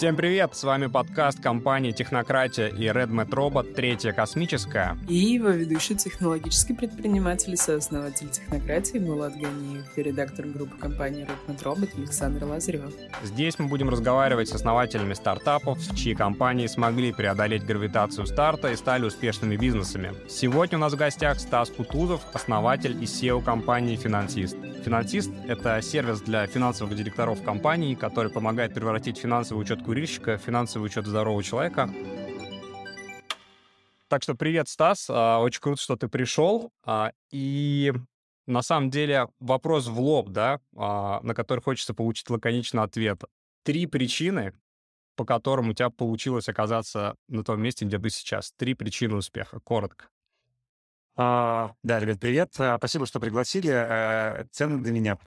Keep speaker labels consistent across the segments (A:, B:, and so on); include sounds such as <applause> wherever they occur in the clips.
A: Всем привет! С вами подкаст компании «Технократия» и RedMet Robot «Третья космическая».
B: И его ведущий технологический предприниматель и сооснователь «Технократии» Мулат Ганиев и редактор группы компании RedMet Robot Александр Лазарев.
A: Здесь мы будем разговаривать с основателями стартапов, чьи компании смогли преодолеть гравитацию старта и стали успешными бизнесами. Сегодня у нас в гостях Стас Кутузов, основатель и SEO компании «Финансист». «Финансист» — это сервис для финансовых директоров компаний, который помогает превратить финансовый учет курильщика в финансовый учет здорового человека. Так что привет, Стас. А, очень круто, что ты пришел. А, и на самом деле вопрос в лоб, да, а, на который хочется получить лаконичный ответ. Три причины, по которым у тебя получилось оказаться на том месте, где ты сейчас. Три причины успеха. Коротко.
C: А, да, ребят, привет. А, спасибо, что пригласили. А, ценно для меня.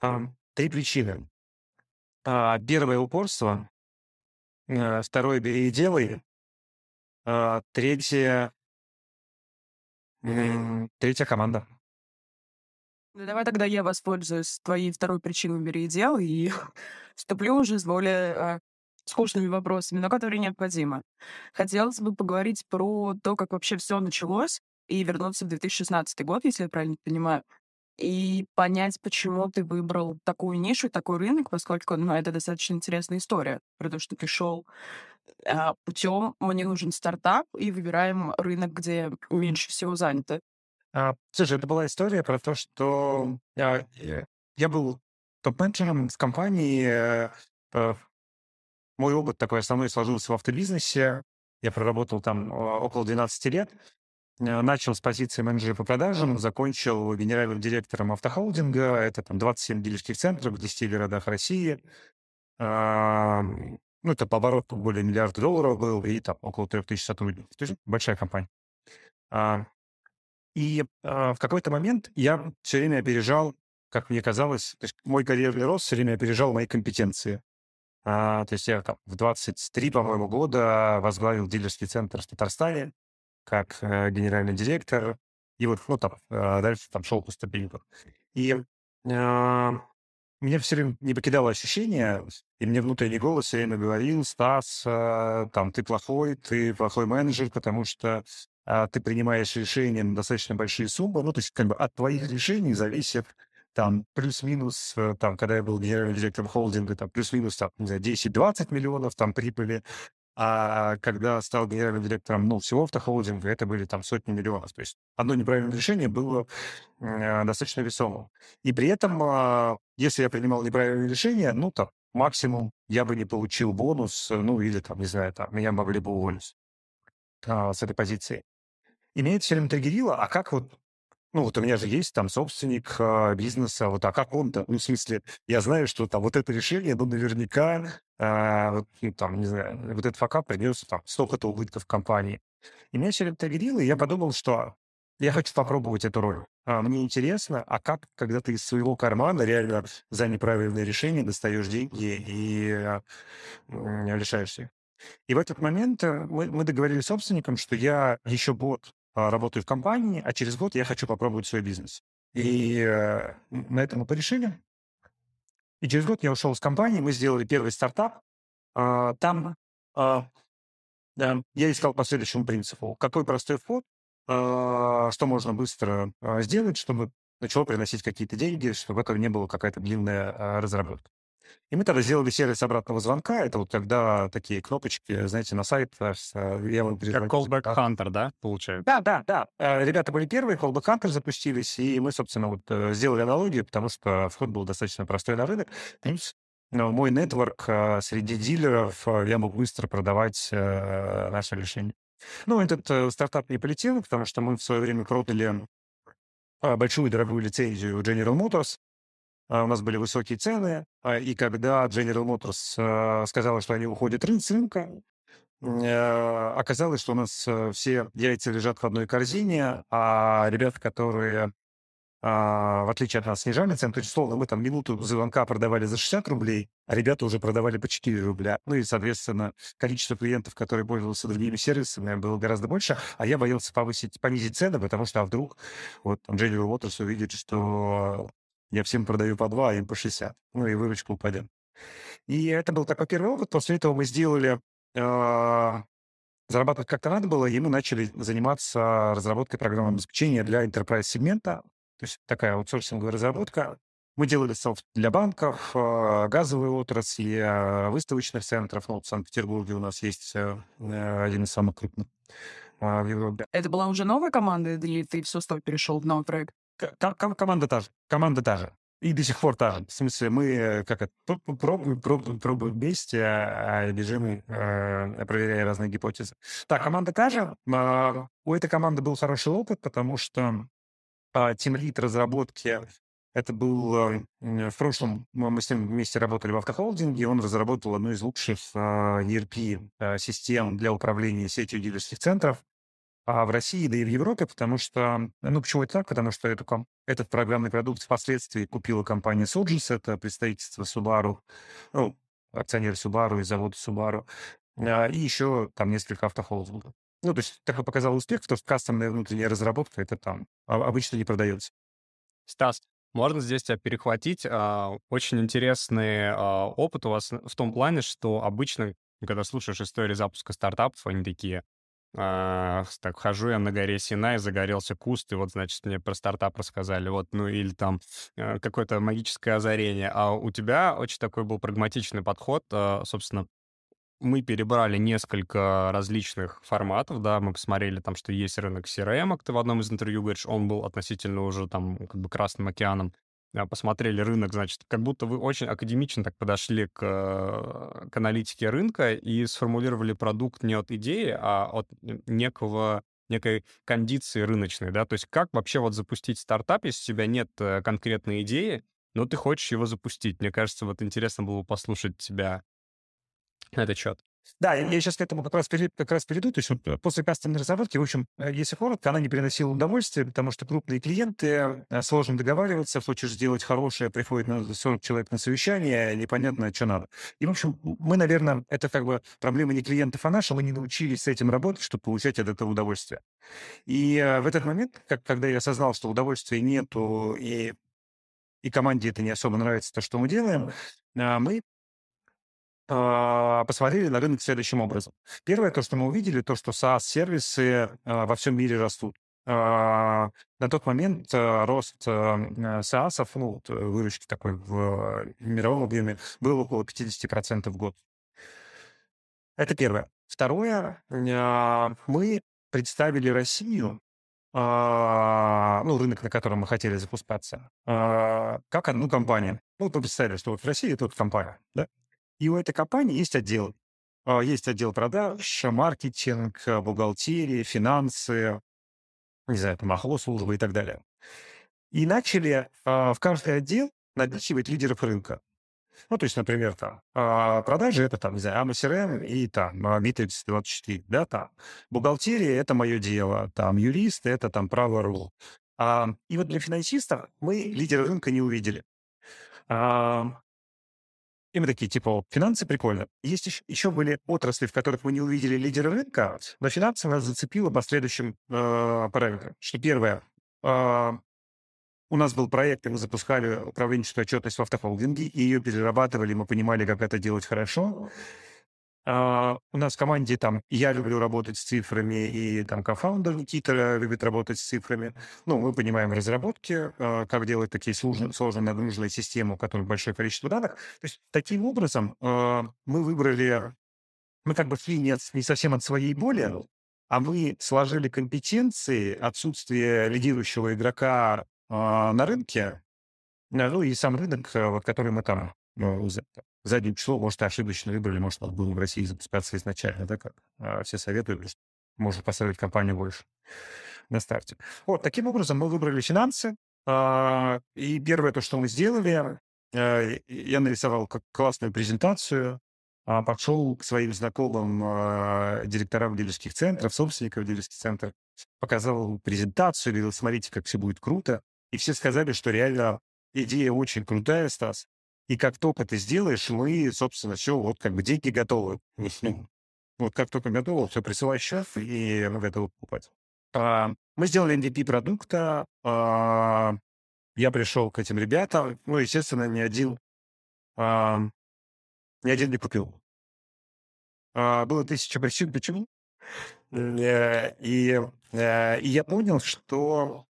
C: А, три причины. Первое — упорство. А, второе — бери и делай. Третье... Третья команда.
B: Ну, давай тогда я воспользуюсь твоей второй причиной «бери и делай» и <laughs> вступлю уже с более скучными вопросами, но которые необходимы. Хотелось бы поговорить про то, как вообще все началось, и вернуться в 2016 год, если я правильно понимаю, и понять, почему ты выбрал такую нишу, такой рынок, поскольку ну, это достаточно интересная история, про то, что ты шел а, путем, мне нужен стартап, и выбираем рынок, где меньше всего занято.
C: А, слушай, это была история про то, что я, я был топ-менеджером с компании. Э, э, мой опыт такой основной сложился в автобизнесе. Я проработал там около 12 лет. Э, начал с позиции менеджера по продажам, закончил генеральным директором автохолдинга. Это там 27 дилерских центров в 10 городах России. А, ну, это по обороту более миллиарда долларов был, и там около 3000 сотрудников. То есть большая компания. А, и а, в какой-то момент я все время опережал, как мне казалось, то есть мой карьерный рост все время опережал мои компетенции. То есть я там в 23, по-моему, года возглавил дилерский центр в Татарстане как э, генеральный директор, и вот, ну, там, э, дальше там шел по ступенькам. И э, меня все время не покидало ощущение, и мне внутренний голос все время говорил, Стас, э, там, ты плохой, ты плохой менеджер, потому что э, ты принимаешь решения на достаточно большие суммы, ну, то есть, как бы от твоих решений зависит там плюс-минус, э, там, когда я был генеральным директором холдинга, там плюс-минус, там, не знаю, 10-20 миллионов там прибыли, а когда стал генеральным директором, ну, всего автохолдинга, это были там сотни миллионов. То есть одно неправильное решение было э, достаточно весомым. И при этом, э, если я принимал неправильное решение, ну, там, максимум я бы не получил бонус, ну, или там, не знаю, там, меня могли бы уволить э, с этой позиции. И меня это все время триггерило, а как вот ну, вот у меня же есть там собственник э, бизнеса, вот, а как он-то? Ну, в смысле, я знаю, что там вот это решение, ну, наверняка, э, вот, ну, там, не знаю, вот этот факап принес там столько-то убытков компании. И меня все это триггерило, и я подумал, что я хочу попробовать эту роль. А, мне интересно, а как, когда ты из своего кармана реально за неправильное решение достаешь деньги и э, лишаешься И в этот момент э, мы, мы договорились с собственником, что я еще год работаю в компании, а через год я хочу попробовать свой бизнес. И э, на этом мы порешили. И через год я ушел из компании, мы сделали первый стартап. А, там а, да, я искал по следующему принципу. Какой простой вход, а, что можно быстро а, сделать, чтобы начало приносить какие-то деньги, чтобы это не было какая-то длинная а, разработка. И мы тогда сделали сервис обратного звонка. Это вот когда такие кнопочки, знаете, на сайт. Э,
A: я вам Как callback hunter, да, получается?
C: Да, да, да. Э, ребята были первые, callback hunter запустились, и мы, собственно, вот э, сделали аналогию, потому что вход был достаточно простой на рынок. Плюс мой нетворк среди дилеров, я мог быстро продавать наше решение. Ну, этот стартап не полетел, потому что мы в свое время продали большую дорогую лицензию General Motors, у нас были высокие цены, а, и когда General Motors а, сказала, что они уходят с рынка, оказалось, что у нас э, все яйца лежат в одной корзине, а ребята, которые, в отличие от нас, снижали цену, то есть, условно, мы там минуту звонка продавали за 60 рублей, а ребята уже продавали по 4 рубля. Ну и, соответственно, количество клиентов, которые пользовались другими сервисами, было гораздо больше, а я боялся повысить, понизить цены, потому что а вдруг вот General Motors увидит, что я всем продаю по 2, а им по 60. Ну и выручка упадет. И это был такой первый опыт. После этого мы сделали... э, зарабатывать как-то надо было, и мы начали заниматься разработкой программного обеспечения для enterprise-сегмента. То есть такая аутсорсинговая разработка. Мы делали софт для банков, э, газовой отрасли, э, выставочных центров. Ну, в Санкт-Петербурге у нас есть э, один из самых крупных.
B: Это была уже новая команда, или ты все сто перешел в новый проект?
C: Команда та же. Команда та же. И до сих пор та же. В смысле, мы э, как это, пр- пробуем, пробуем, пробуем вместе, а а бежим, э, проверяя разные гипотезы. Так, команда та же. А, У этой команды был хороший опыт, потому что тимлит разработки это был э, в прошлом мы с ним вместе работали в автохолдинге, он разработал одну из лучших а, ERP-систем для управления сетью дилерских центров а в России, да и в Европе, потому что, ну, почему это так? Потому что эту, этот программный продукт впоследствии купила компания Sojus, это представительство Subaru, ну, акционер Subaru и завод Subaru, а, и еще там несколько автохолдингов. Ну, то есть такой показал успех, потому что кастомная внутренняя разработка, это там а- обычно не продается.
A: Стас, можно здесь тебя перехватить? А, Очень интересный опыт у вас в том плане, что обычно, когда слушаешь истории запуска стартапов, они такие, а, так, хожу я на горе Синай, загорелся куст, и вот, значит, мне про стартап рассказали, вот, ну, или там э, какое-то магическое озарение. А у тебя очень такой был прагматичный подход, а, собственно, мы перебрали несколько различных форматов, да, мы посмотрели там, что есть рынок CRM, ты в одном из интервью говоришь, он был относительно уже там как бы Красным океаном, посмотрели рынок, значит, как будто вы очень академично так подошли к, к аналитике рынка и сформулировали продукт не от идеи, а от некого некой кондиции рыночной, да, то есть как вообще вот запустить стартап, если у тебя нет э, конкретной идеи, но ты хочешь его запустить. Мне кажется, вот интересно было бы послушать тебя на этот счет.
C: Да, я, сейчас к этому как раз, пере- как раз перейду. То есть вот, э, после кастомной разработки, в общем, э, если коротко, она не приносила удовольствия, потому что крупные клиенты, э, сложно договариваться, хочешь сделать хорошее, приходит на 40 человек на совещание, непонятно, что надо. И, в общем, мы, наверное, это как бы проблема не клиентов, а наша, мы не научились с этим работать, чтобы получать от этого удовольствие. И в этот момент, как, когда я осознал, что удовольствия нету, и, и команде это не особо нравится, то, что мы делаем, мы посмотрели на рынок следующим образом. Первое, то, что мы увидели, то, что SaaS-сервисы а, во всем мире растут. А, На тот момент а, рост а, SaaS, ну, выручки такой в мировом объеме, был около 50% в год. Это первое. Второе, а, мы представили Россию, а, ну, рынок, на котором мы хотели запускаться, а, как одну компанию. Ну, мы представили, что вот в России тут компания, да? И у этой компании есть отдел. А, Есть отдел продаж, маркетинг, а, бухгалтерия, финансы, не знаю, там, охло-служба и так далее. И начали а, в каждый отдел напихивать лидеров рынка. Ну, то есть, например, там, а, продажи — это, там, не знаю, AMA CRM и там а, Bittrex 24, да, там. Бухгалтерия — это мое дело, там, юрист — это там право.ру. А, и вот для финансистов мы лидера рынка не увидели. А, и мы такие, типа, финансы прикольно. Есть еще, еще были отрасли, в которых мы не увидели лидера рынка, но финансы нас зацепило по следующим э, параметрам. Что первое, э, у нас был проект, и мы запускали управленческую отчетность в автохолдинге, и ее перерабатывали, мы понимали, как это делать хорошо. А, у нас в команде там я люблю работать с цифрами, и там кофаундер Никита любит работать с цифрами. Ну, мы понимаем разработки, а, как делать такие сложные, сложные нагруженные системы, у которых большое количество данных. То есть таким образом а, мы выбрали, мы как бы шли не, от- не совсем от своей боли, а мы сложили компетенции, отсутствие лидирующего игрока на рынке, ну и сам рынок, вот, который мы там ну, задним числом, может, ошибочно выбрали, может, надо было в России запускаться изначально, да, как а, все советуют, что можно поставить компанию больше на старте. Вот, таким образом мы выбрали финансы, а, и первое то, что мы сделали, а, я нарисовал как классную презентацию, а, пошел к своим знакомым директорам дилерских центров, собственников дилерских центров, показал презентацию, говорил, смотрите, как все будет круто. И все сказали, что реально идея очень крутая, Стас. И как только ты сделаешь, мы, собственно, все, вот как бы деньги готовы. <laughs> Вот как только готово, все, присылай счет, и мы готовы покупать. А, Мы сделали MVP продукта. а, Я пришел к этим ребятам. Ну, естественно, не один. а, ни один не купил. А, было тысяча причин, почему. Э, и, э, и я понял, что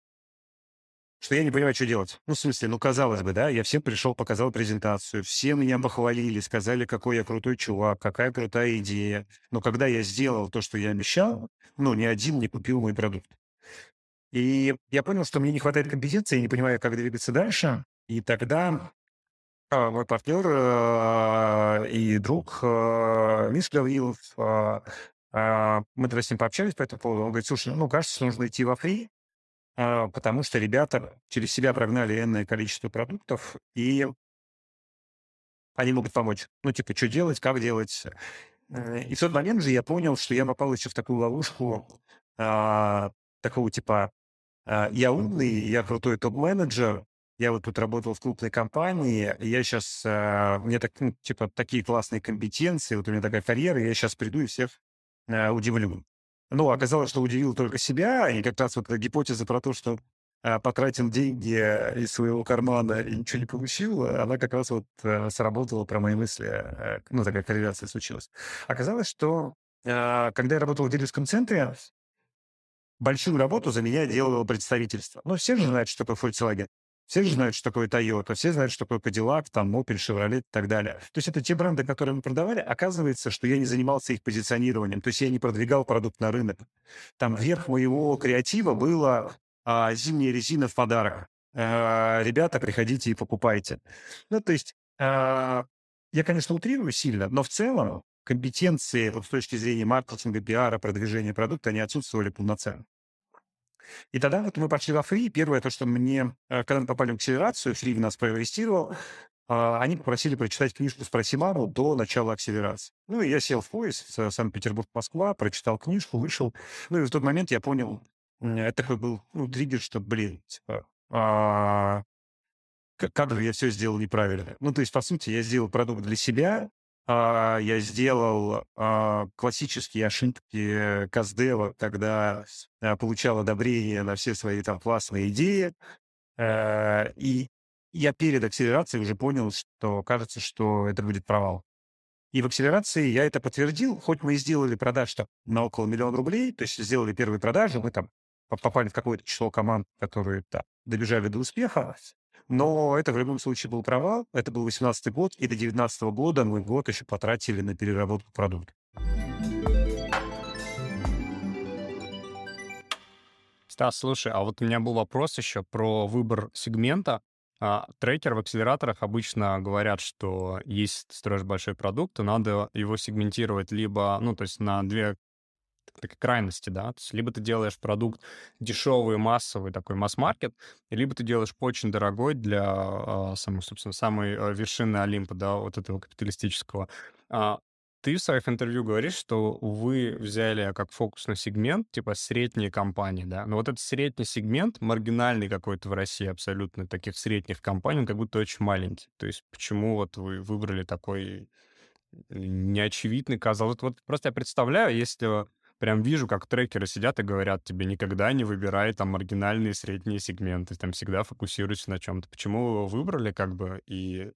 C: что я не понимаю, что делать. Ну, в смысле, ну, казалось бы, да, я всем пришел, показал презентацию, все меня похвалили, сказали, какой я крутой чувак, какая крутая идея. Но когда я сделал то, что я обещал, ну, ни один не купил мой продукт. И я понял, что мне не хватает компетенции, я не понимаю, как двигаться дальше. И тогда а, мой партнер а, и друг а, Миш Гаврилов, мы тогда с ним пообщались по этому поводу. Он говорит, слушай, ну, кажется, нужно идти во фри, потому что ребята через себя прогнали энное количество продуктов, и они могут помочь. Ну, типа, что делать, как делать. Э, и в тот момент же я понял, что я попал еще в такую ловушку а, такого типа а, «я умный, я крутой топ-менеджер, я вот тут работал в крупной компании, я сейчас, а, у меня так, ну, типа такие классные компетенции, вот у меня такая карьера, я сейчас приду и всех а, удивлю». Ну, оказалось, что удивил только себя, и как раз вот эта гипотеза про то, что а, потратил деньги из своего кармана и ничего не получил, она как раз вот а, сработала про мои мысли. А, ну, такая корреляция случилась. Оказалось, что а, когда я работал в дилерском центре, большую работу за меня делало представительство. Ну, все же знают, что такое Volkswagen. Все же знают, что такое Toyota, все знают, что такое Cadillac, там, Opel, Chevrolet и так далее. То есть это те бренды, которые мы продавали. Оказывается, что я не занимался их позиционированием, то есть я не продвигал продукт на рынок. Там верх моего креатива было а, зимняя резина в подарок. А, ребята, приходите и покупайте. Ну, то есть а, я, конечно, утрирую сильно, но в целом компетенции вот с точки зрения маркетинга, пиара, продвижения продукта, они отсутствовали полноценно. И тогда вот мы пошли во фри. Первое, то, что мне, э, когда мы попали в акселерацию, фри нас проинвестировал, а, они попросили прочитать книжку «Спроси маму» до начала акселерации. Ну, и я сел в поезд Санкт-Петербург-Москва, прочитал книжку, вышел. Ну, и в тот момент я понял, это такой был ну, триггер, что, блин, типа, а, как я все сделал неправильно. Ну, то есть, по сути, я сделал продукт для себя, я сделал а, классические ошибки Каздева, когда а, получал одобрение на все свои там классные идеи. Э, и я перед акселерацией уже понял, что кажется, что это будет провал. И в акселерации я это подтвердил, хоть мы и сделали продаж там на около миллиона рублей, то есть сделали первые продажи, мы там попали в какое-то число команд, которые да, добежали до успеха, но это в любом случае был провал. Это был 18 год, и до 19 года мы год еще потратили на переработку продукта.
A: Стас, слушай, а вот у меня был вопрос еще про выбор сегмента. А, трекеры в акселераторах обычно говорят, что есть строишь большой продукт, то надо его сегментировать либо, ну, то есть на две такой крайности, да, то есть либо ты делаешь продукт дешевый, массовый, такой масс-маркет, либо ты делаешь очень дорогой для а, самой, собственно, самой а, вершины Олимпа, да, вот этого капиталистического. А, ты в своих интервью говоришь, что вы взяли как фокусный сегмент, типа средние компании, да, но вот этот средний сегмент, маргинальный какой-то в России абсолютно, таких средних компаний, он как будто очень маленький. То есть почему вот вы выбрали такой неочевидный, казалось, вот просто я представляю, если прям вижу, как трекеры сидят и говорят тебе, никогда не выбирай там маргинальные средние сегменты, там всегда фокусируйся на чем-то. Почему вы его выбрали, как бы, и...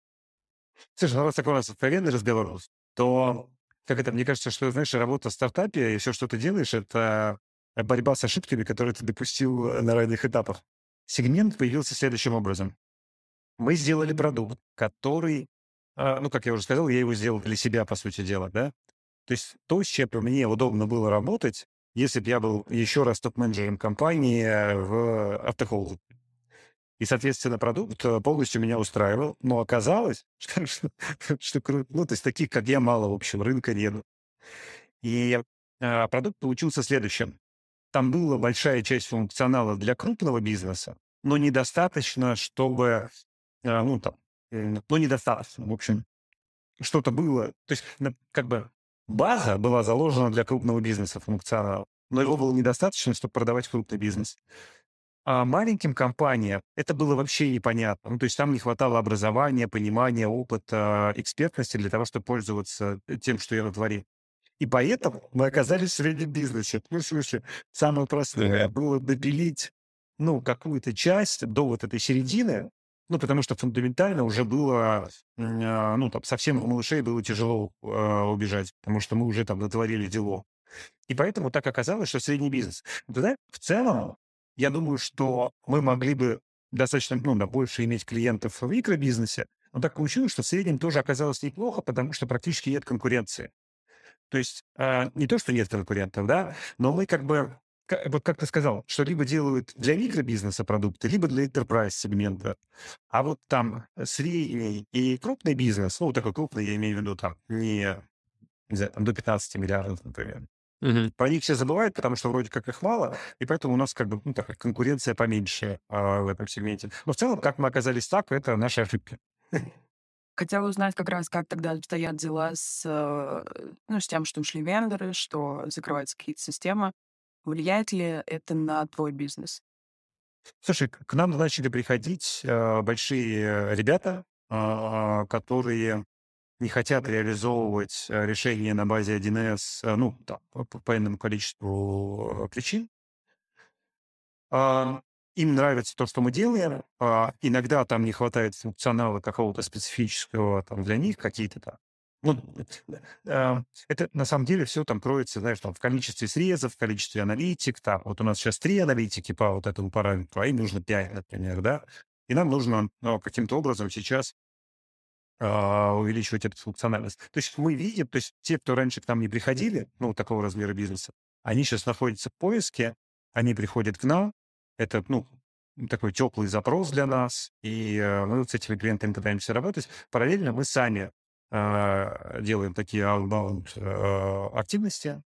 C: Слушай, ну раз такой у нас откровенный разговор, то, как это, мне кажется, что, знаешь, работа в стартапе и все, что ты делаешь, это борьба с ошибками, которые ты допустил на разных этапах. Сегмент появился следующим образом. Мы сделали продукт, который, а, ну, как я уже сказал, я его сделал для себя, по сути дела, да? То есть то, с чем мне удобно было работать, если бы я был еще раз топ-менеджером компании э, в автохолдинге. И, соответственно, продукт э, полностью меня устраивал, но оказалось, <laughs> что, что, что ну, то есть таких, как я, мало, в общем, рынка нет. И а, продукт получился следующим. Там была большая часть функционала для крупного бизнеса, но недостаточно, чтобы, а, ну, там, ну, недостаточно, в общем, что-то было. То есть, как бы, База была заложена для крупного бизнеса функционал, но его было недостаточно, чтобы продавать крупный бизнес. А маленьким компаниям это было вообще непонятно. Ну, то есть там не хватало образования, понимания, опыта, экспертности для того, чтобы пользоваться тем, что я натворил. И поэтому мы оказались в среднем бизнесе. Ну, в смысле, самое простое было допилить, ну, какую-то часть до вот этой середины, Ну, потому что фундаментально уже было, а, ну, там, совсем у малышей было тяжело э, убежать, потому что мы уже там натворили дело. И поэтому так оказалось, что средний бизнес. Знаешь, в целом, я думаю, что мы могли бы достаточно, ну, да, больше иметь клиентов в микробизнесе, но так получилось, что в среднем тоже оказалось неплохо, потому что практически нет конкуренции. То есть э, не то, что нет конкурентов, да, но мы как бы вот как ты сказал, что либо делают для микробизнеса продукты, либо для enterprise сегмента. А вот там средний и крупный бизнес, ну, такой крупный, я имею в виду там не, не знаю, там, до 15 миллиардов, например. Угу. Про них все забывают, потому что вроде как их мало, и поэтому у нас как бы ну, такая конкуренция поменьше а, в этом сегменте. Но в целом, как мы оказались так, это наша ошибка.
B: Хотела узнать как раз, как тогда обстоят дела с, э, ну, с тем, что ушли вендоры, что закрываются какие-то системы. Влияет ли это на твой бизнес?
C: Слушай, к нам начали приходить э, большие ребята, э, которые не хотят реализовывать э, решения на базе 1С, э, ну, там, по, по энному количеству э, причин. А, им нравится то, что мы делаем. А, иногда там не хватает функционала какого-то специфического там для них, какие-то там ну, э, это на самом деле все там кроется, знаешь, там в количестве срезов, в количестве аналитик. Там, вот у нас сейчас три аналитики по вот этому параметру, а им нужно пять, например, да. И нам нужно ну, каким-то образом сейчас э, увеличивать эту функциональность. То есть мы видим, то есть те, кто раньше к нам не приходили, ну, такого размера бизнеса, они сейчас находятся в поиске, они приходят к нам, это, ну, такой теплый запрос для нас, и э, мы с этими клиентами пытаемся работать. Параллельно мы сами делаем такие outbound э, активности,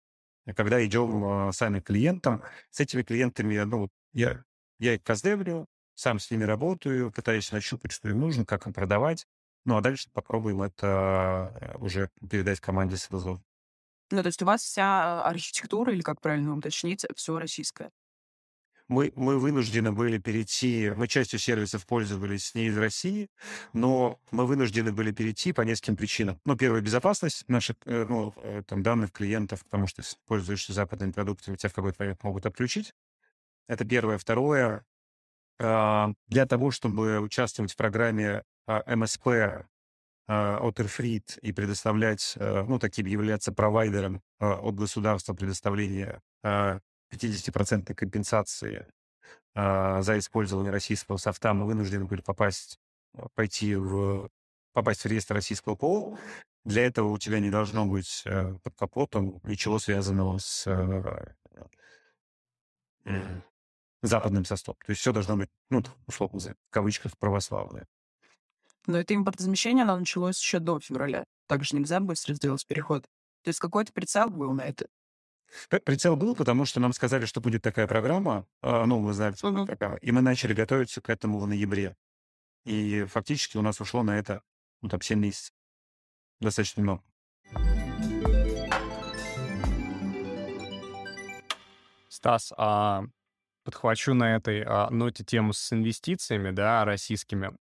C: когда идем э, сами к клиентам. С этими клиентами, ну, я, я их каздевлю, сам с ними работаю, пытаюсь нащупать, что им нужно, как им продавать. Ну, а дальше попробуем это э, уже передать команде СЛЗ.
B: Ну, то есть у вас вся архитектура, или как правильно уточнить, все российское?
C: Мы, мы вынуждены были перейти, мы частью сервисов пользовались не из России, но мы вынуждены были перейти по нескольким причинам. Ну, первая, безопасность наших э, ну, э, там, данных клиентов, потому что если пользуешься западными продуктами, тебя в какой-то момент могут отключить. Это первое. Второе, а, для того, чтобы участвовать в программе а, МСП а, от Airfreed и предоставлять, э, ну, таким являться провайдером от государства предоставления 50% компенсации а, за использование российского софта, мы вынуждены были попасть, а, пойти в, попасть в реестр российского ПО. Для этого у тебя не должно быть э, под капотом ничего связанного с э, западным софтом. То есть все должно быть, ну, условно, в кавычках, православное.
B: Но это импортозамещение, оно началось еще до февраля. Также нельзя быстро сделать переход. То есть какой-то прицел был на это?
C: Прицел был, потому что нам сказали, что будет такая программа, ну, вы знаете, Мгм. программа, и мы начали готовиться к этому в ноябре. И фактически у нас ушло на это, ну, там, 7 месяцев. Достаточно много.
A: Стас, а подхвачу на этой а, ноте тему с инвестициями, да, российскими.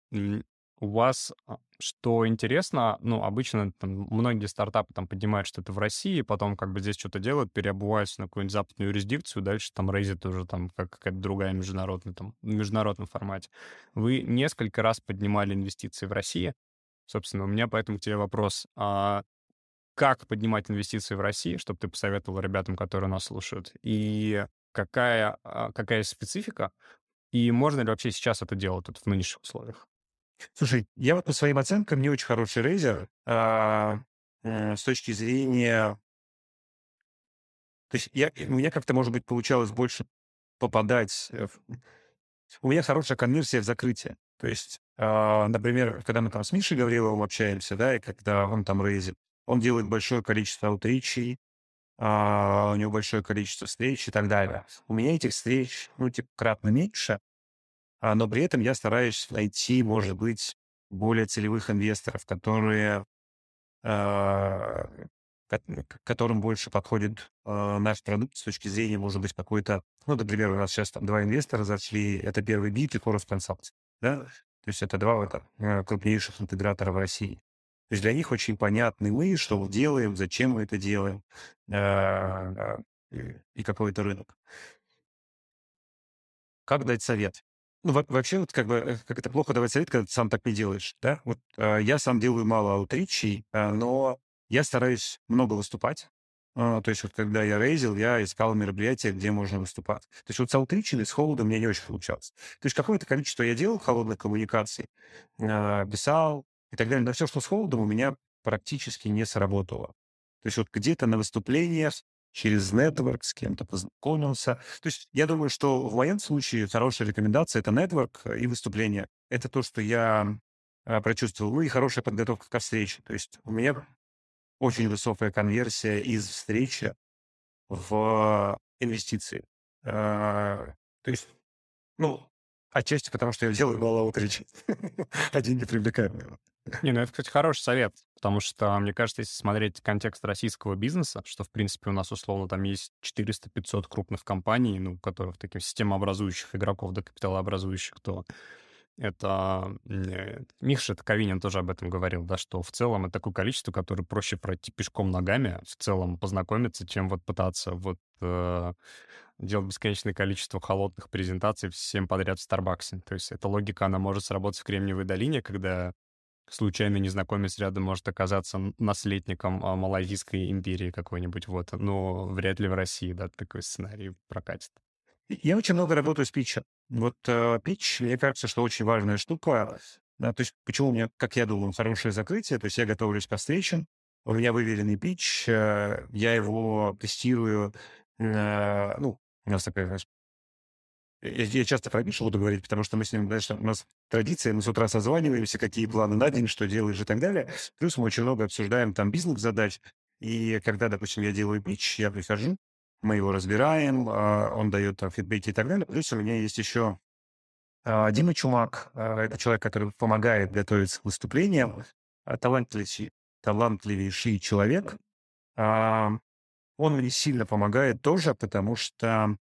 A: У вас а, что интересно, ну, обычно там многие стартапы там поднимают что-то в России, потом как бы здесь что-то делают, переобуваются на какую-нибудь западную юрисдикцию, дальше там рейзят уже там как какая-то другая международная, там, в международном формате. Вы несколько раз поднимали инвестиции в России. Собственно, у меня поэтому к тебе вопрос. А как поднимать инвестиции в России, чтобы ты посоветовал ребятам, которые нас слушают? И какая, а, какая специфика? И можно ли вообще сейчас это делать тут в нынешних условиях?
C: Слушай, я вот по своим оценкам не очень хороший рейзер а, э, с точки зрения... То есть я, у меня как-то, может быть, получалось больше попадать... В... У меня хорошая конверсия в закрытие. То есть, а, например, когда мы там с Мишей Гавриловым общаемся, да, и когда он там рейзит, он делает большое количество аутричей, а, у него большое количество встреч и так далее. У меня этих встреч, ну, типа, кратно меньше, но при этом я стараюсь найти, может быть, более целевых инвесторов, которые, а, которым больше подходит а, наш продукт с точки зрения, может быть, какой-то... Ну, например, у нас сейчас там два инвестора зашли. Это первый бит и Хорус Консалт. Да? То есть это два это, крупнейших интегратора в России. То есть для них очень понятны мы, что мы делаем, зачем мы это делаем и какой это рынок. Как дать совет? Ну, вообще, вот как бы, э, как это плохо давать совет, когда ты сам так не делаешь, да? Вот э, я сам делаю мало аутричей, э, но я стараюсь много выступать. Э, то есть вот когда я рейзил, я искал мероприятия, где можно выступать. То есть вот с аутричами, с холодом мне не очень получалось. То есть какое-то количество я делал холодных коммуникаций, э, писал и так далее. Но все, что с холодом, у меня практически не сработало. То есть вот где-то на выступлениях через нетворк с кем-то познакомился. То есть я думаю, что в моем случае хорошая рекомендация — это нетворк и выступление. Это то, что я а, прочувствовал. Ну и хорошая подготовка ко встрече. То есть у меня очень высокая конверсия из встречи в инвестиции. А, то есть, ну, отчасти потому, что я делаю мало утречи, <laughs> а деньги привлекают.
A: Не, ну это, кстати, хороший совет, потому что, мне кажется, если смотреть контекст российского бизнеса, что, в принципе, у нас, условно, там есть 400-500 крупных компаний, ну, которых таких системообразующих игроков, да, капиталообразующих, то это... Э, Миша Ковинин тоже об этом говорил, да, что в целом это такое количество, которое проще пройти пешком ногами, в целом познакомиться, чем вот пытаться вот э, делать бесконечное количество холодных презентаций всем подряд в Старбаксе. То есть эта логика, она может сработать в Кремниевой долине, когда случайно незнакомец рядом может оказаться наследником а, Малайзийской империи какой-нибудь, вот, но вряд ли в России, да, такой сценарий прокатит.
C: Я очень много работаю с питчем. Вот э, питч, мне кажется, что очень важная штука. Да, то есть почему у меня, как я думаю, хорошее закрытие, то есть я готовлюсь к встречам, у меня выверенный питч, э, я его тестирую, э, ну, у нас такая, я, я часто про Мишу буду говорить, потому что мы с ним, знаешь, у нас традиция, мы с утра созваниваемся, какие планы на день, что делаешь и так далее. Плюс мы очень много обсуждаем там бизнес-задач. И когда, допустим, я делаю пич, я прихожу, мы его разбираем, а, он дает там фидбэки и так далее. Плюс у меня есть еще а, Дима Чумак. А, это человек, который помогает готовиться к выступлениям. Талантливейший, талантливейший человек. Он мне сильно помогает тоже, потому что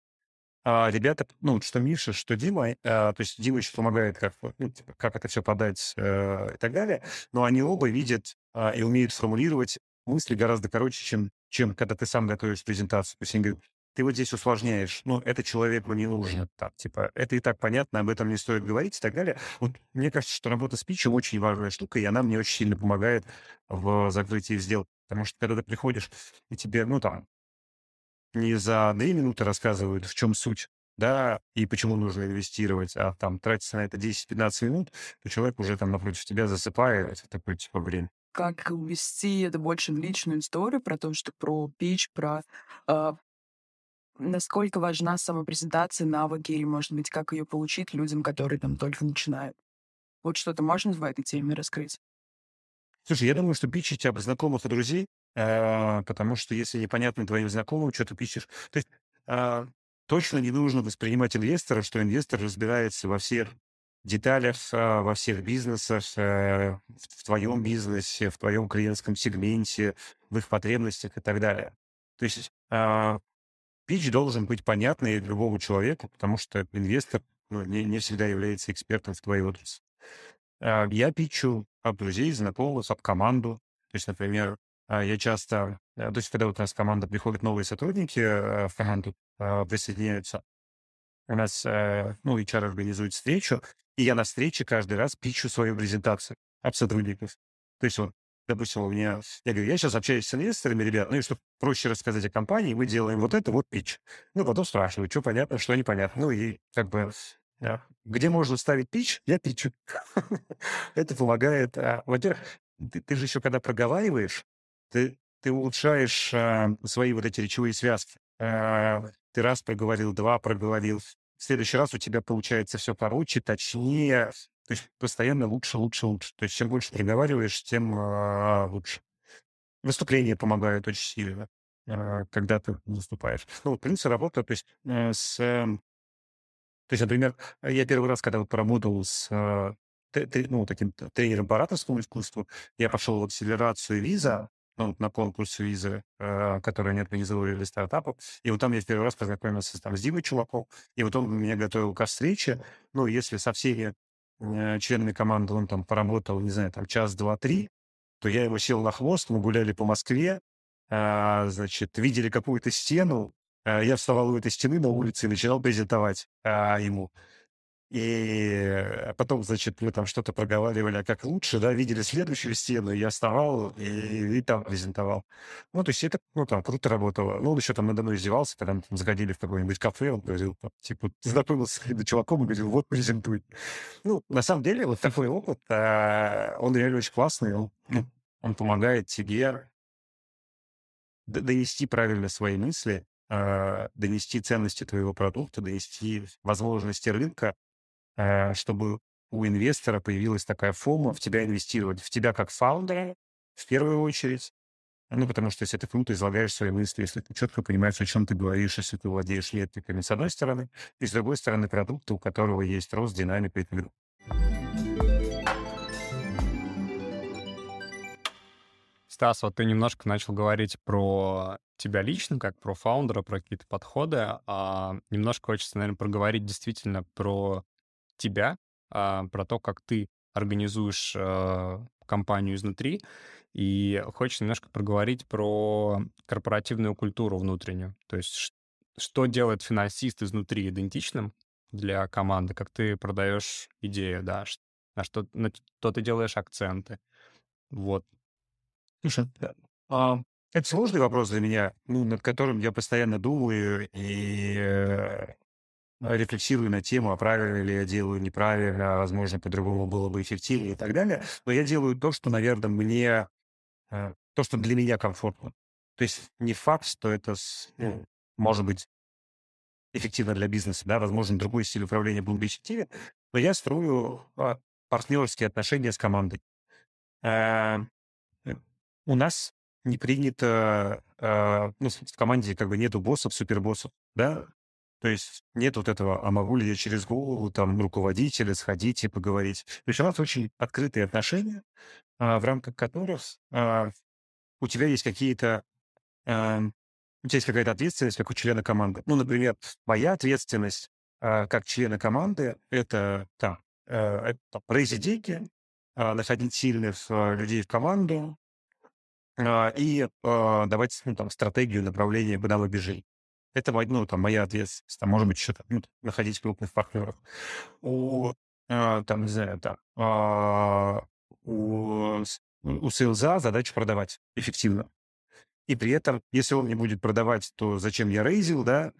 C: а, ребята, ну, что Миша, что Дима, а, то есть Дима еще помогает, как, ну, типа, как это все подать а, и так далее, но они оба видят а, и умеют формулировать мысли гораздо короче, чем, чем когда ты сам готовишь презентацию. То есть они говорят, ты вот здесь усложняешь, ну, это человеку не нужно, так, типа, это и так понятно, об этом не стоит говорить и так далее. Вот мне кажется, что работа с питчем очень важная штука, и она мне очень сильно помогает в закрытии сделок. Потому что когда ты приходишь, и тебе, ну, там, не за две минуты рассказывают, в чем суть, да, и почему нужно инвестировать, а там тратится на это 10-15 минут, то человек уже там напротив тебя засыпает, это такое типа время.
B: Как ввести это больше в личную историю, про то, что про пич, про э, насколько важна самопрезентация, навыки, и, может быть, как ее получить людям, которые там только начинают. Вот что-то можно в этой теме раскрыть?
C: Слушай, я думаю, что пичить об знакомых и друзей потому что если непонятно твоим знакомым, что ты пишешь... То есть а, точно не нужно воспринимать инвестора, что инвестор разбирается во всех деталях, а, во всех бизнесах, э, в твоем бизнесе, в твоем клиентском сегменте, в их потребностях и так далее. То есть а, пич должен быть понятный любому человеку, потому что инвестор ну, не, не всегда является экспертом в твоей отрасли. Я пичу об друзей, знакомых, об команду. То есть, например, я часто, то есть когда у нас команда приходят новые сотрудники э, в команду, а, присоединяются, у нас, э, ну, HR организует встречу, и я на встрече каждый раз пичу свою презентацию от сотрудников. То есть вот, допустим, у меня, я говорю, я сейчас общаюсь с инвесторами, ребят, ну и чтобы проще рассказать о компании, мы делаем вот это, вот пич. Ну, потом спрашиваю, что понятно, что непонятно. Ну и как бы да. Где можно ставить пич, я пичу. <laughs> Это помогает. А, во-первых, ты, ты же еще когда проговариваешь, ты, ты улучшаешь э, свои вот эти речевые связки. Э, ты раз проговорил, два проговорил. В следующий раз у тебя получается все короче, точнее. То есть постоянно лучше, лучше, лучше. То есть чем больше проговариваешь, тем э, лучше. Выступления помогают очень сильно, э, когда ты выступаешь. Ну, вот принцип работы, то есть э, с... Э, то есть, например, я первый раз, когда вот поработал с э, ну, таким тренером по ораторскому искусству, я пошел в акселерацию виза, ну, на конкурс визы, э, который они организовали для стартапов. И вот там я в первый раз познакомился там, с Димой Чуваком. И вот он меня готовил к встрече. Ну, если со всеми э, членами команды он там поработал, не знаю, там час, два, три, то я его сел на хвост, мы гуляли по Москве, э, значит, видели какую-то стену, э, я вставал у этой стены на улице и начинал презентовать э, ему. И потом, значит, мы там что-то проговаривали, а как лучше, да, видели следующую стену, я вставал и, и там презентовал. Ну, то есть это, ну, там, круто работало. Ну, он еще там надо мной издевался, когда мы там заходили в какое-нибудь кафе, он говорил, там, типа, знакомился с каким-то чуваком и говорил, вот, презентуй. Ну, на самом деле, вот такой опыт, а, он реально очень классный, он, ну, он помогает тебе донести правильно свои мысли, а, донести ценности твоего продукта, донести возможности рынка, Э, чтобы у инвестора появилась такая форма в тебя инвестировать, в тебя как фаундера в первую очередь. Ну, потому что если ты круто излагаешь свои мысли, если ты четко понимаешь, о чем ты говоришь, если ты владеешь метриками, с одной стороны, и с другой стороны, продукт, у которого есть рост, динамика и так
A: Стас, вот ты немножко начал говорить про тебя лично, как про фаундера, про какие-то подходы, а немножко хочется, наверное, проговорить действительно про тебя, а, про то, как ты организуешь а, компанию изнутри, и хочешь немножко проговорить про корпоративную культуру внутреннюю. То есть что делает финансист изнутри идентичным для команды, как ты продаешь идею, да, на что, на что ты делаешь акценты. Вот.
C: Слушай, а, это сложный вопрос для меня, ну, над которым я постоянно думаю, и э, рефлексирую на тему, а правильно ли я делаю, неправильно, а, возможно, по-другому было бы эффективнее и так далее. Но я делаю то, что, наверное, мне, э, то, что для меня комфортно. То есть не факт, что это ну, может быть эффективно для бизнеса, да, возможно, другой стиль управления был бы эффективен, но я строю а, партнерские отношения с командой. Э, у нас не принято, э, ну, в команде как бы нету боссов, супербоссов, да, то есть нет вот этого, а могу ли я через голову там руководителя сходить и поговорить. То есть у нас очень открытые отношения, а, в рамках которых а, у тебя есть какие-то а, у тебя есть какая-то ответственность, как у члена команды. Ну, например, моя ответственность а, как члена команды — это там, а, это рейзи деньги, а, находить сильных а, людей в команду а, и а, давать ну, там, стратегию, направление, куда мы бежим. Это ну, там, моя ответственность. Там, может быть, там, ну, находить крупных партнеров. У, э, там, не знаю, там, э, у, у сейлза задача продавать эффективно. И при этом, если он не будет продавать, то зачем я рейзил, да?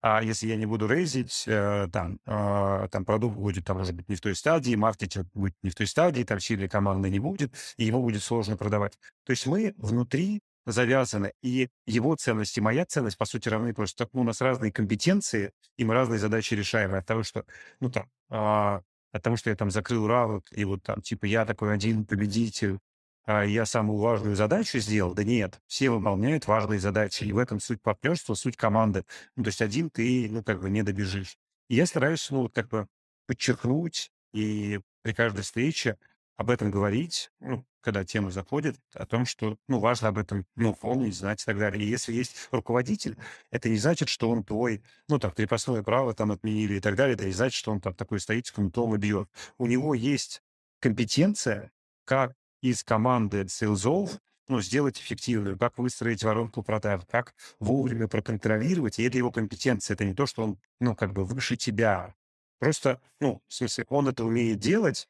C: А если я не буду рейзить, э, там, э, там продукт будет, там, может быть, не в той стадии, маркетинг будет не в той стадии, там сильной команды не будет, и его будет сложно продавать. То есть мы внутри завязаны, и его ценность и моя ценность, по сути, равны, потому что ну, у нас разные компетенции, и мы разные задачи решаем. От того, что, ну, там, а, от того, что я там закрыл раунд, и вот там, типа, я такой один победитель, а я самую важную задачу сделал, да нет, все выполняют важные задачи, и в этом суть партнерства, суть команды. Ну, то есть один ты, ну, как бы не добежишь. И я стараюсь, ну, как бы подчеркнуть и при каждой встрече об этом говорить, ну, когда тема заходит, о том, что, ну, важно об этом, ну, помнить, знать и так далее. И если есть руководитель, это не значит, что он твой, ну, там, крепостное право там отменили и так далее, это не значит, что он там такой стоит с кнутом и бьет. У него есть компетенция, как из команды сейлзов ну, сделать эффективную, как выстроить воронку продаж, как вовремя проконтролировать, и это его компетенция, это не то, что он, ну, как бы выше тебя. Просто, ну, в смысле, он это умеет делать,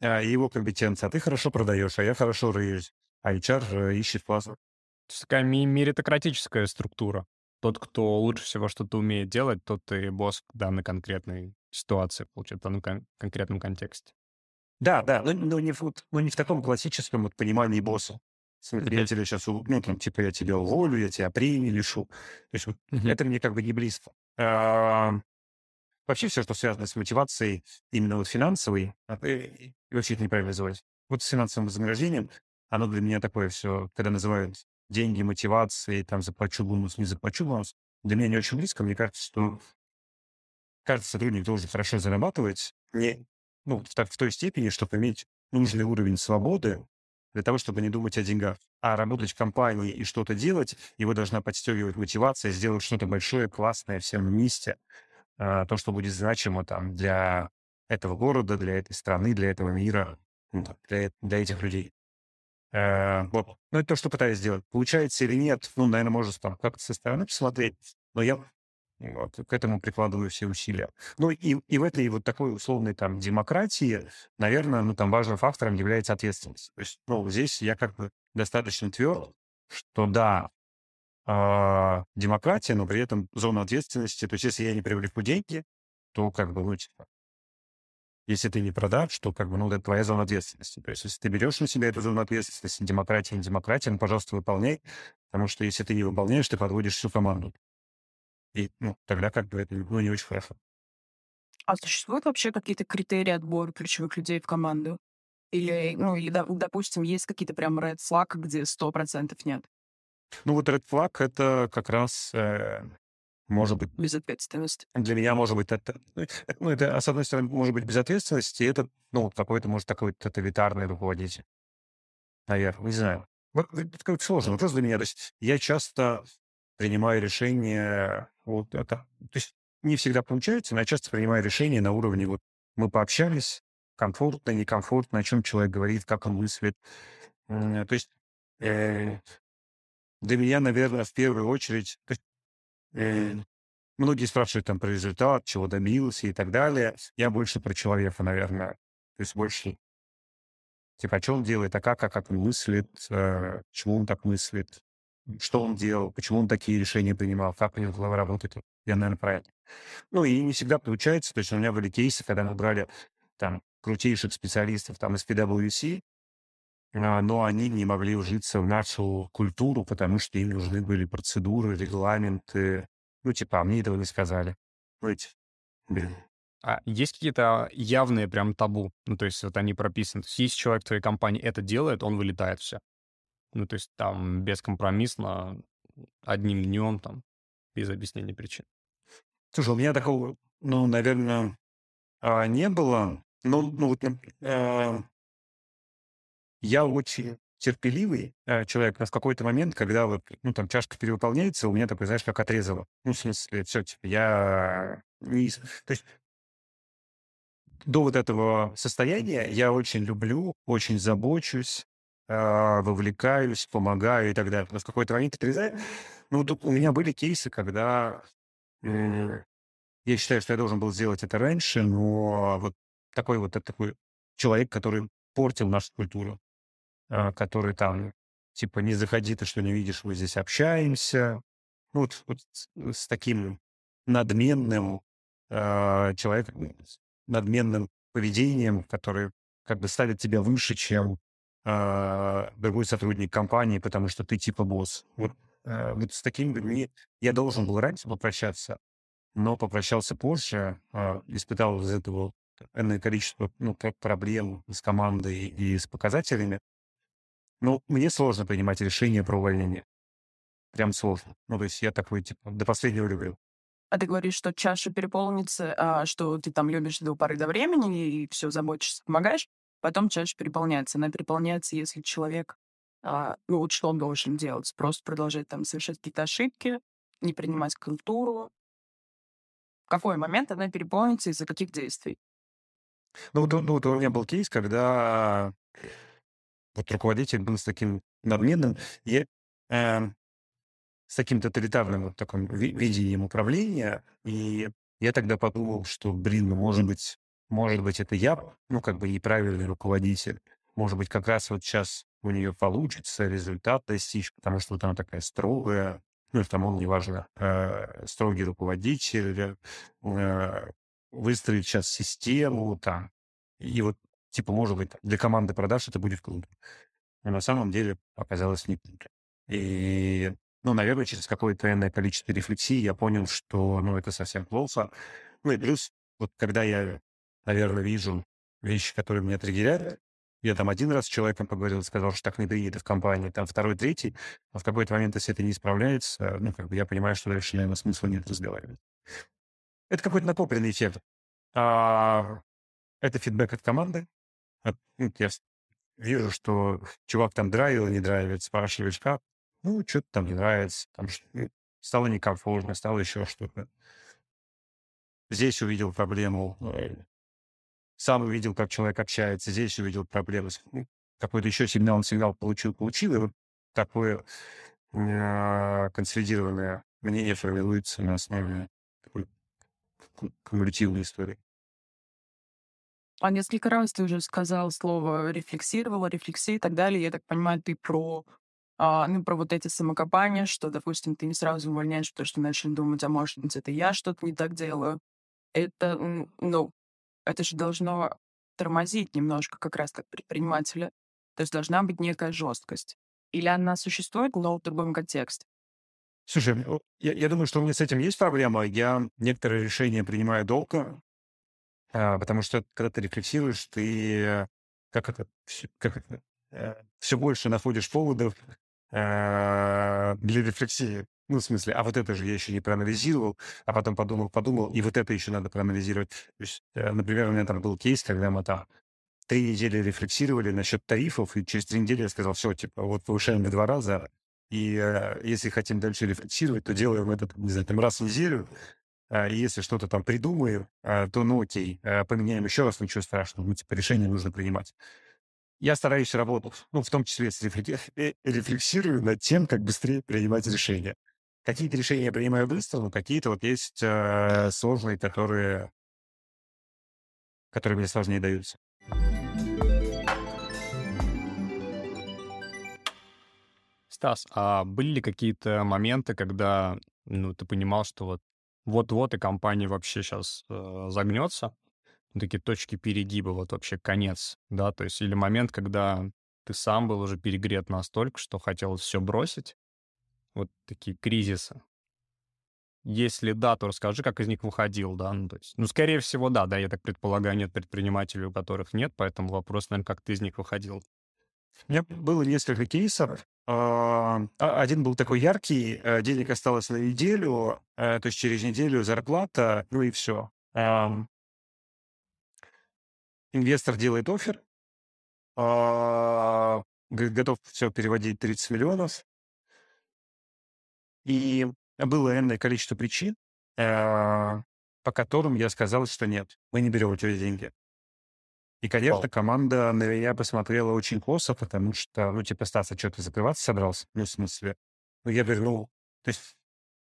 C: а, его компетенция. А ты хорошо продаешь, а я хорошо рыюсь. А HR ищет классно.
A: То есть такая меритократическая структура. Тот, кто лучше всего что-то умеет делать, тот и босс в данной конкретной ситуации, получается, в данном кон- конкретном контексте.
C: Да, да, но, но, не, в, но не в таком классическом вот, понимании босса. Смотри, я тебя сейчас, ну, там, типа, я тебя уволю, я тебя премии лишу. То есть вот, это мне как бы не близко. А, вообще все, что связано с мотивацией именно вот финансовой, а, и вообще это неправильно называть. Вот с финансовым вознаграждением, оно для меня такое все, когда называют деньги, мотивации, там, заплачу бонус, не заплачу бонус, для меня не очень близко. Мне кажется, что каждый сотрудник должен хорошо зарабатывать, не, ну, в, в той степени, чтобы иметь нужный уровень свободы для того, чтобы не думать о деньгах. А работать в компании и что-то делать, его должна подстегивать мотивация, сделать что-то большое, классное всем вместе. А, то, что будет значимо там для этого города, для этой страны, для этого мира, ну, для, для этих людей. Э, вот. Ну, это то, что пытаюсь сделать. Получается или нет, ну, наверное, можно там как-то со стороны посмотреть. Но я Вот, к этому прикладываю все усилия. Ну и, и в этой вот такой условной там демократии, наверное, ну там важным фактором является ответственность. То есть, ну, здесь я как бы достаточно тверд, что да, э, демократия, но при этом зона ответственности, то есть если я не привлеку деньги, то как бы, ну, типа, если ты не продашь, то как бы, ну, это твоя зона ответственности. То есть если ты берешь на себя эту зону ответственности, демократия, не демократия, ну, пожалуйста, выполняй, потому что если ты не выполняешь, ты подводишь всю команду. И, ну, тогда как бы это, ну, не очень хорошо.
B: А существуют вообще какие-то критерии отбора ключевых людей в команду? Или, ну, или, допустим, есть какие-то прям red flag, где сто процентов нет?
C: Ну, вот red flag — это как раз, э, может быть...
B: Безответственность.
C: Для меня, может быть, это... <laughs> Ну, это, с одной стороны, может быть безответственность, и это, ну, какой-то, может, такой тоталитарный руководитель. Наверное, не знаю. Вот это как сложно. Вопрос для меня. То есть я часто принимаю решения вот это. То есть не всегда получается, но я часто принимаю решения на уровне вот мы пообщались, комфортно, некомфортно, о чем человек говорит, как он мыслит. То есть э, для меня, наверное, в первую очередь, э, многие спрашивают там про результат, чего добился и так далее. Я больше про человека, наверное. То есть больше типа, о чем он делает, а как, а как он мыслит, э, почему он так мыслит, что он делал, почему он такие решения принимал, как у него голова работает. Я, наверное, про это. Ну, и не всегда получается. То есть у меня были кейсы, когда мы брали там крутейших специалистов там из PwC, но они не могли ужиться в нашу культуру, потому что им нужны были процедуры, регламенты. Ну, типа, а мне этого не сказали.
A: Блин. А есть какие-то явные прям табу? Ну, то есть вот они прописаны. То есть если человек в твоей компании это делает, он вылетает все. Ну, то есть там бескомпромиссно, одним днем, там, без объяснения причин.
C: Слушай, у меня такого, ну, наверное, а, не было. Ну, ну вот э, я очень терпеливый э, человек, но в какой-то момент, когда вот, ну, там, чашка перевыполняется, у меня такой, знаешь, как отрезало. Ну, в смысле, все, типа, я не... То есть до вот этого состояния я очень люблю, очень забочусь, а, вовлекаюсь, помогаю и так далее. Но в какой-то момент отрезаю. Ну, тут у меня были кейсы, когда э, я считаю, что я должен был сделать это раньше, но вот такой вот это такой человек, который портил нашу культуру, э, который там типа не заходи, ты что не видишь, мы здесь общаемся. Ну, вот, вот с, с таким надменным э, человеком, надменным поведением, который как бы ставит тебя выше, чем а, другой сотрудник компании, потому что ты типа босс. Вот, а, вот с такими людьми я должен был раньше попрощаться, но попрощался позже, а, испытал из этого энное количество ну, проблем с командой и с показателями. Но мне сложно принимать решение про увольнение. Прям сложно. Ну, то есть я такой, типа, до последнего люблю.
B: А ты говоришь, что чаша переполнится, а что ты там любишь до поры до времени и все заботишься, помогаешь? потом чаще переполняется. Она переполняется, если человек, а, ну вот что он должен делать? Просто продолжать там совершать какие-то ошибки, не принимать культуру. В какой момент она переполнится из-за каких действий?
C: Ну, ну, вот у меня был кейс, когда вот руководитель был с таким надменным, и, э, с таким тоталитарным вот таким видением управления, и я тогда подумал, что, блин, ну, может быть, может быть, это я, ну, как бы неправильный руководитель. Может быть, как раз вот сейчас у нее получится результат достичь, потому что вот она такая строгая, ну, там он, неважно, э, строгий руководитель, э, выстроить сейчас систему там. И вот, типа, может быть, для команды продаж это будет круто. Но на самом деле оказалось не круто. И, ну, наверное, через какое-то энное количество рефлексий я понял, что, ну, это совсем плохо. Ну, и плюс, вот когда я наверное, вижу вещи, которые меня триггерят. Я там один раз с человеком поговорил, сказал, что так не принято в компании, там второй, третий, а в какой-то момент, если это не исправляется, ну, как бы я понимаю, что дальше, наверное, смысла нет разговаривать. Это какой-то накопленный эффект. А, это фидбэк от команды. От, ну, я вижу, что чувак там драйвил, не драйвит, спрашиваешь, как? Ну, что-то там не нравится, там ну, стало некомфортно, стало еще что-то. Здесь увидел проблему, э, сам увидел, как человек общается, здесь увидел проблемы. Ну, какой-то еще сигнал, он сигнал получил, получил, и вот такое э, консолидированное мнение формируется на основе кумулятивной истории.
B: А несколько раз ты уже сказал слово рефлексировала, рефлексия и так далее. Я так понимаю, ты про, а, ну, про вот эти самокопания, что, допустим, ты не сразу увольняешь, потому что начали думать, а может быть, это я что-то не так делаю. Это, ну, это же должно тормозить немножко как раз как предпринимателя. То есть должна быть некая жесткость. Или она существует, но в другом контексте.
C: Слушай, я, я думаю, что у меня с этим есть проблема. Я некоторые решения принимаю долго, потому что когда ты рефлексируешь, ты как это, как это, все э, больше находишь поводов э, для рефлексии. Ну, в смысле, а вот это же я еще не проанализировал, а потом подумал, подумал, и вот это еще надо проанализировать. То есть, э, например, у меня там был кейс, когда мы там три недели рефлексировали насчет тарифов, и через три недели я сказал, все, типа, вот повышаем в два раза, и э, если хотим дальше рефлексировать, то делаем это, не знаю, там раз в неделю, а, если что-то там придумаем, а, то ну окей, а, поменяем еще раз, ничего страшного, ну типа решение нужно принимать. Я стараюсь работать, ну, в том числе э, рефлексирую над тем, как быстрее принимать решения. Какие-то решения я принимаю быстро, но какие-то вот есть э, сложные, которые, которые мне сложнее даются.
A: Стас, а были ли какие-то моменты, когда ну, ты понимал, что вот вот-вот и компания вообще сейчас э, загнется, такие точки перегиба, вот вообще конец, да, то есть или момент, когда ты сам был уже перегрет настолько, что хотел все бросить, вот такие кризисы. Если да, то расскажи, как из них выходил, да, ну, то есть, ну, скорее всего, да, да, я так предполагаю, нет предпринимателей, у которых нет, поэтому вопрос, наверное, как ты из них выходил.
C: У меня было несколько кейсов. А, а, один был такой яркий, э, денег осталось на неделю, э, то есть через неделю зарплата, ну и все. Инвестор делает офер, а, готов все переводить 30 миллионов. И было энное количество причин, э, по которым я сказал, что нет, мы не берем у тебя деньги. И, конечно, команда на меня посмотрела очень косо, потому что, ну, типа, Стас, а что ты закрываться собрался? Ну, в смысле, ну, я вернул. То есть,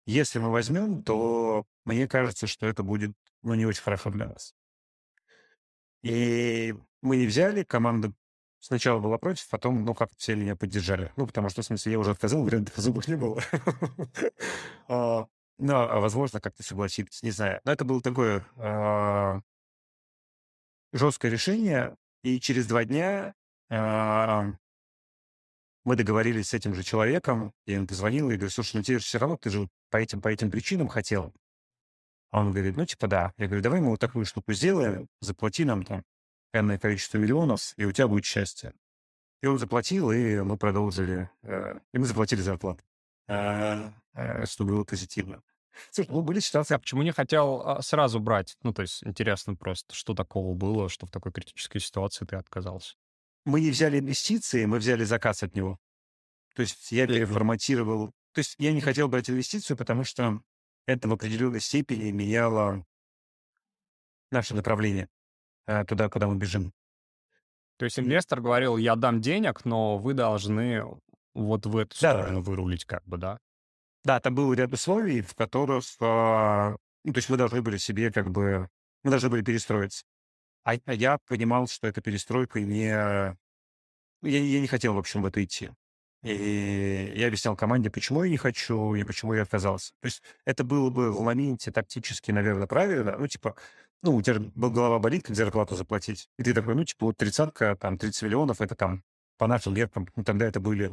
C: если мы возьмем, то мне кажется, что это будет, ну, не очень хорошо для нас. И мы не взяли, команда сначала была против, потом, ну, как все меня поддержали. Ну, потому что, в смысле, я уже отказал, вариантов зубов не было. <laughs> А, ну, а возможно, как-то согласиться, не знаю. Но это было такое а, жесткое решение, и через два дня э, мы договорились с этим же человеком, я ему позвонил и говорю, слушай, ну тебе же все равно, ты же по этим, по этим причинам хотел. Он говорит, ну типа да. Я говорю, давай мы вот такую штуку сделаем, заплати нам там энное количество миллионов, и у тебя будет счастье. И он заплатил, и мы продолжили, э, и мы заплатили зарплату, э, э, что было позитивно.
A: Слушай, ну были ситуации, а почему не хотел а, сразу брать? Ну, то есть интересно просто, что такого было, что в такой критической ситуации ты отказался?
C: Мы не взяли инвестиции, мы взяли заказ от него. То есть я переформатировал. То есть я не хотел брать инвестицию, потому что это в определенной степени меняло наше направление э, туда, куда мы бежим.
A: То есть инвестор говорил, я дам денег, но вы должны вот в эту да. сторону вырулить как бы, да?
C: Да, там был ряд условий, в которых, а, ну, то есть мы должны были себе как бы, мы должны были перестроиться. А а я понимал, что эта перестройка не... ну, Я, я не хотел, в общем, в это идти. И я объяснял команде, почему я не хочу и почему я отказался. То есть это было бы в моменте тактически, наверное, правильно. Ну, типа, ну, у тебя голова болит, как зарплату заплатить. И ты такой, ну, типа, вот тридцатка, там, 30 миллионов, это там по нашим меркам, ну, тогда это были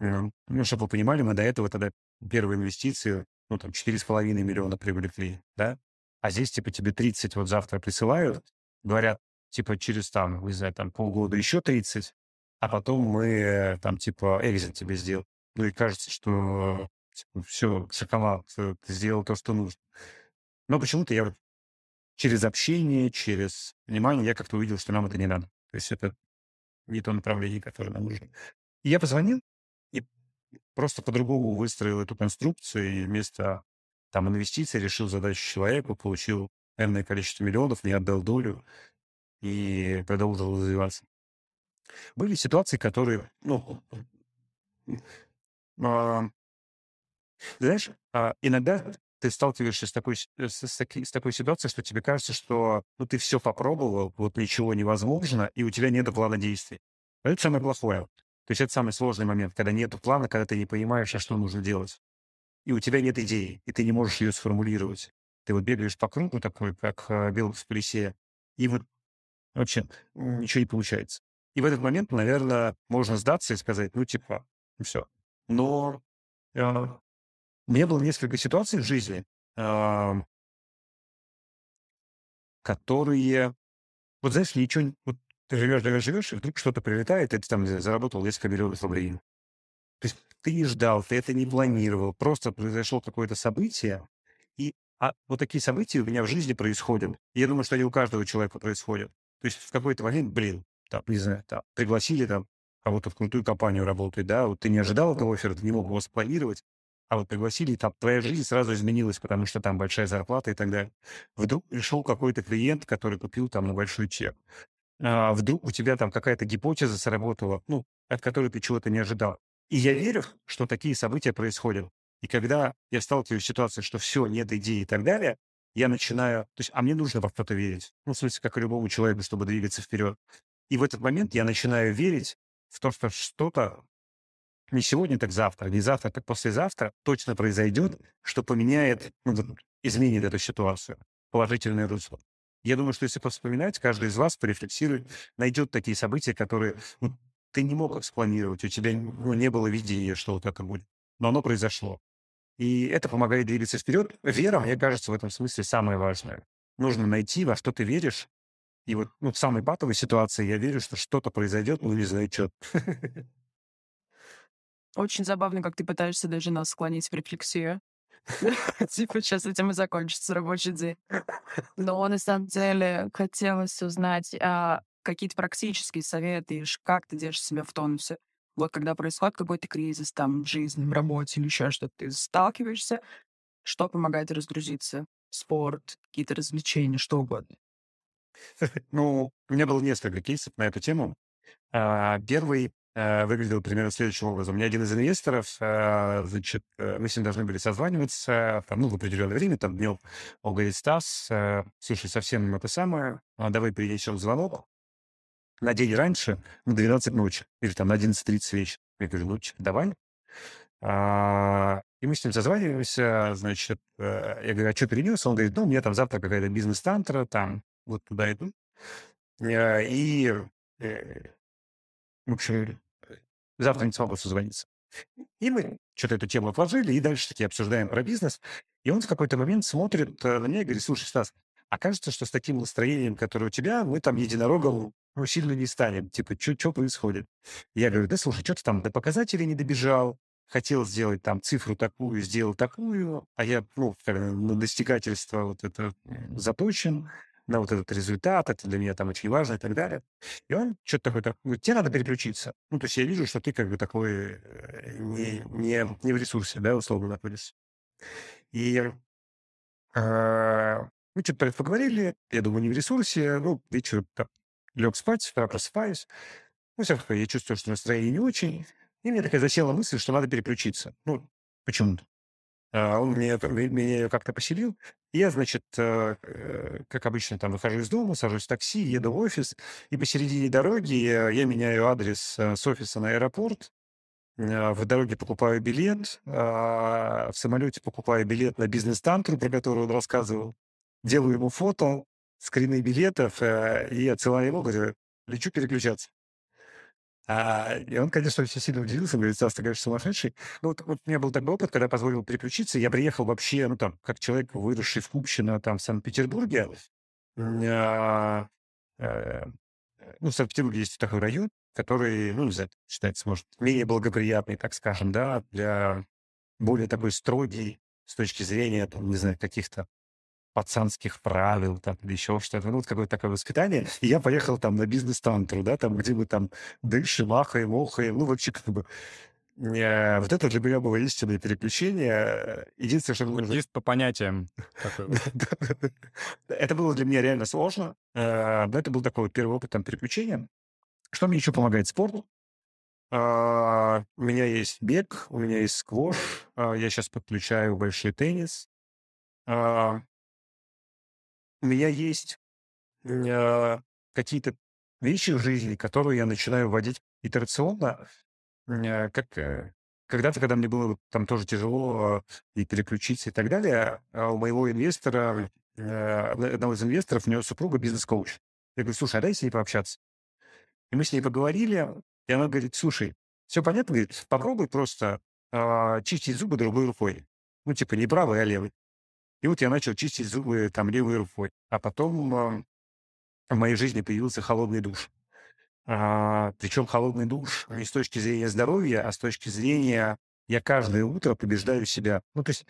C: ну, чтобы вы понимали, мы до этого тогда первые инвестиции, ну, там, 4,5 миллиона привлекли, да? А здесь, типа, тебе 30 вот завтра присылают, говорят, типа, через там, не знаю, там, полгода еще 30, а потом мы там, типа, экзит тебе сделал. Ну, и кажется, что типа, все, шоколад, ты сделал то, что нужно. Но почему-то я через общение, через внимание, я как-то увидел, что нам это не надо. То есть это не то направление, которое нам нужно. И я позвонил, просто по-другому выстроил эту конструкцию, и вместо там инвестиций решил задачу человеку, получил энное количество миллионов, не отдал долю и продолжил развиваться. Были ситуации, которые, ну, а, знаешь, а, иногда ты сталкиваешься с такой, с, с, с такой ситуацией, что тебе кажется, что ну, ты все попробовал, вот ничего невозможно, и у тебя нет плана действий. Это самое плохое. То есть это самый сложный момент, когда нет плана, когда ты не понимаешь, а что нужно делать. И у тебя нет идеи, и ты не можешь ее сформулировать. Ты вот бегаешь по кругу такой, как э, белок в колесе, и вот вообще ничего не получается. И в этот момент, наверное, можно сдаться и сказать, ну, типа, все. Но э, у меня было несколько ситуаций в жизни, которые, вот знаешь, ничего, вот ты живешь, живешь, живешь, и вдруг что-то прилетает, и ты там заработал несколько миллионов рублей. То есть ты не ждал, ты это не планировал, просто произошло какое-то событие, и а вот такие события у меня в жизни происходят. И я думаю, что они у каждого человека происходят. То есть в какой-то момент, блин, там, не знаю, там, пригласили там кого-то в крутую компанию работать, да, вот ты не ожидал этого оффера, ты не мог его спланировать, а вот пригласили, там твоя жизнь сразу изменилась, потому что там большая зарплата и так далее. Вдруг пришел какой-то клиент, который купил там на большой чек. А вдруг у тебя там какая-то гипотеза сработала, ну, от которой ты чего-то не ожидал. И я верю, что такие события происходят. И когда я сталкиваюсь с ситуацией, что все, нет идеи и так далее, я начинаю... То есть, а мне нужно во что-то верить. Ну, в смысле, как и любому человеку, чтобы двигаться вперед. И в этот момент я начинаю верить в то, что что-то не сегодня, так завтра, не завтра, так послезавтра точно произойдет, что поменяет, ну, изменит эту ситуацию положительное русло. Я думаю, что если вспоминать, каждый из вас порефлексирует, найдет такие события, которые ну, ты не мог их спланировать, у тебя ну, не было видения, что вот это будет. Но оно произошло. И это помогает двигаться вперед. Вера, мне кажется, в этом смысле самое важное. Нужно найти, во что ты веришь. И вот ну, в самой патовой ситуации я верю, что что-то произойдет, но не знаю, что. <laughs>
B: Очень забавно, как ты пытаешься даже нас склонить в рефлексию. <laughs> Типа, сейчас этим и закончится рабочий день. Но <laughs> на самом деле хотелось узнать а, какие-то практические советы, как ты держишь себя в тонусе. Вот когда происходит какой-то кризис там в жизни, в работе или еще что-то, ты сталкиваешься, что помогает разгрузиться? Спорт, какие-то развлечения, что угодно.
C: Ну, у меня было несколько кейсов на эту тему. А, первый выглядел примерно следующим образом. Меня один из инвесторов, э, значит, э, мы с ним должны были созваниваться, там, ну, в определенное время, там, днем, он говорит, Стас, слушай, совсем это самое, а давай перенесем звонок, на день раньше, на 12 ночи, или там на 11.30 вечера. Я говорю, ну, давай. А, и мы с ним созваниваемся, значит, э, я говорю, а что перенес? Он говорит, ну, у меня там завтра какая-то бизнес-тантра, там, вот туда иду. Э, и, э, в общем, завтра не смогу созвониться. И мы что-то эту тему отложили, и дальше таки обсуждаем про бизнес. И он в какой-то момент смотрит на меня и говорит, слушай, Стас, а кажется, что с таким настроением, которое у тебя, мы там единорогом ну, сильно не станем. Типа, что происходит? Я говорю, да слушай, что ты там до показателей не добежал, хотел сделать там цифру такую, сделал такую, а я, ну, на достигательство вот это заточен, на вот этот результат, это для меня там очень важно и так далее. И он что-то такое, так, говорит, тебе надо переключиться. Ну, то есть я вижу, что ты как бы такой э, не, не, не в ресурсе, да, условно находишься. И э, мы что-то поговорили, я думаю, не в ресурсе, ну, вечер там, лег спать, с просыпаюсь. Ну, все я чувствую, что настроение не очень. И мне такая засела мысль, что надо переключиться. Ну, почему-то. А он мне, меня как-то поселил. Я, значит, э, э, как обычно, там выхожу из дома, сажусь в такси, еду в офис. И посередине дороги я меняю адрес э, с офиса на аэропорт. В дороге покупаю билет, а в самолете покупаю билет на бизнес-тантру, про которую он рассказывал делаю ему фото, скрины билетов э, и отсылаю ему, говорю, лечу переключаться. А, и он, конечно, очень сильно удивился, говорит, Стас, ты, конечно, сумасшедший. Ну, вот, вот у меня был такой опыт, когда позволил переключиться. Я приехал вообще, ну, там, как человек, выросший в Купчино, там, в Санкт-Петербурге. А, э, ну, в Санкт-Петербурге есть такой район, который, ну, не знаю, считается, может, менее благоприятный, так скажем, да, для более такой строгий с точки зрения, там, не знаю, каких-то пацанских правил, там, или еще что-то. Ну, вот какое-то такое воспитание. И я поехал там на бизнес-тантру, да, там, где мы там дышим, махаем, охаем. Ну, вообще, как бы, э, вот это для меня было истинное переключение. Единственное, что...
A: Буддист по понятиям. <laughs>
C: Это было для меня реально сложно. Э, но это был такой первый опыт там переключения. Что мне еще помогает спорт? Uh, у меня есть бег, у меня есть сквош, я сейчас подключаю большой теннис, у меня есть а, какие-то вещи в жизни, которые я начинаю вводить итерационно, а, как э, когда-то, когда мне было там тоже тяжело и переключиться и так далее, у моего инвестора, э, одного из инвесторов, у него супруга бизнес-коуч. Я говорю, слушай, а дай с ней пообщаться. И мы с ней поговорили, и она говорит, слушай, все понятно, говорит, попробуй просто э, чистить зубы другой рукой. Ну, типа, не правой, а левой. И вот я начал чистить зубы там левой рукой. А потом э, в моей жизни появился холодный душ. А, причем холодный душ не с точки зрения здоровья, а с точки зрения я каждое утро побеждаю себя. Ну, то есть,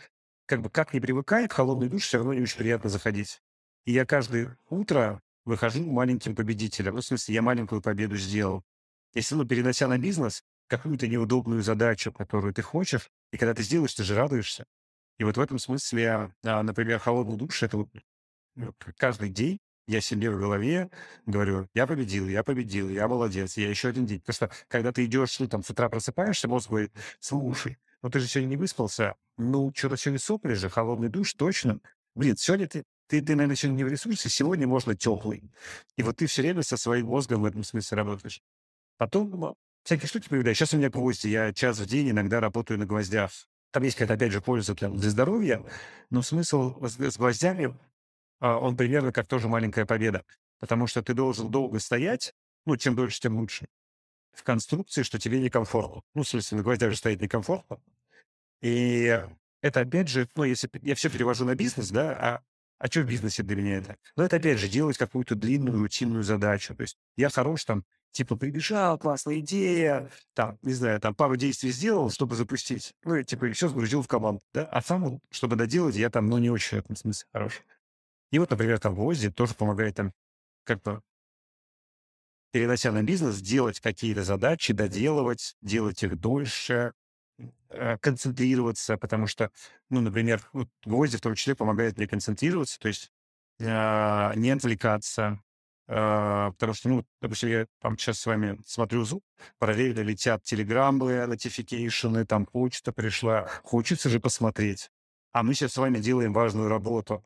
C: как бы как не привыкает, холодный душ все равно не очень приятно заходить. И я каждое утро выхожу маленьким победителем. Ну, в смысле, я маленькую победу сделал. Если, ну, перенося на бизнес какую-то неудобную задачу, которую ты хочешь, и когда ты сделаешь, ты же радуешься. И вот в этом смысле, а, например, холодный душ — это вот ну, каждый день я себе в голове говорю, я победил, я победил, я молодец, я еще один день. Потому что когда ты идешь, ну, там, с утра просыпаешься, мозг говорит, слушай, ну ты же сегодня не выспался, ну, что-то сегодня сопли же, холодный душ, точно. Блин, сегодня ты, ты, ты, наверное, сегодня не в ресурсе, сегодня можно теплый. И вот ты все время со своим мозгом в этом смысле работаешь. Потом всякие штуки появляются. Сейчас у меня гвозди, я час в день иногда работаю на гвоздях. Там есть какая-то, опять же, польза для, для здоровья, но смысл с, с гвоздями, а, он примерно как тоже маленькая победа. Потому что ты должен долго стоять, ну, чем дольше, тем лучше, в конструкции, что тебе некомфортно. Ну, смысле, на же стоит некомфортно. И это, опять же, ну, если я все перевожу на бизнес, да, а, а что в бизнесе для меня это? Ну, это, опять же, делать какую-то длинную, рутинную задачу. То есть я хорош там Типа прибежал, классная идея, там, не знаю, там пару действий сделал, чтобы запустить. Ну, и, типа, все сгрузил в команду, да? А сам, чтобы доделать, я там, ну, не очень в этом смысле хороший. И вот, например, там Гвозди тоже помогает там как-то перенося на бизнес, делать какие-то задачи, доделывать, делать их дольше, концентрироваться, потому что, ну, например, вот гвозди в том числе помогает мне концентрироваться, то есть э, не отвлекаться, а, потому что, ну, допустим, я там сейчас с вами смотрю Zoom, параллельно летят телеграммы, нотификейшены, там почта пришла. Хочется же посмотреть. А мы сейчас с вами делаем важную работу.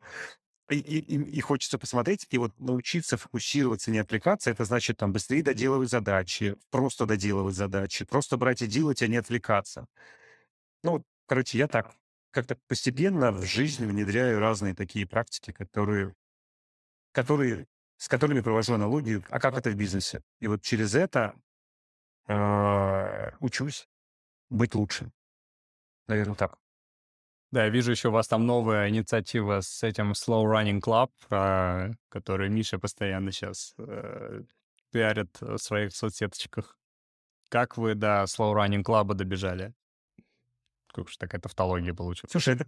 C: И, и, и хочется посмотреть, и вот научиться фокусироваться, не отвлекаться, это значит там быстрее доделывать задачи, просто доделывать задачи, просто брать и делать, а не отвлекаться. Ну, короче, я так как-то постепенно в жизнь внедряю разные такие практики, которые, которые с которыми провожу аналогию, а как это в бизнесе. И вот через это э, учусь быть лучше. Наверное, так.
A: Да, я вижу еще у вас там новая инициатива с этим Slow Running Club, про который Миша постоянно сейчас э, пиарит в своих соцсеточках. Как вы до Slow Running Club добежали? Как же такая тавтология получилась?
C: Слушай, это...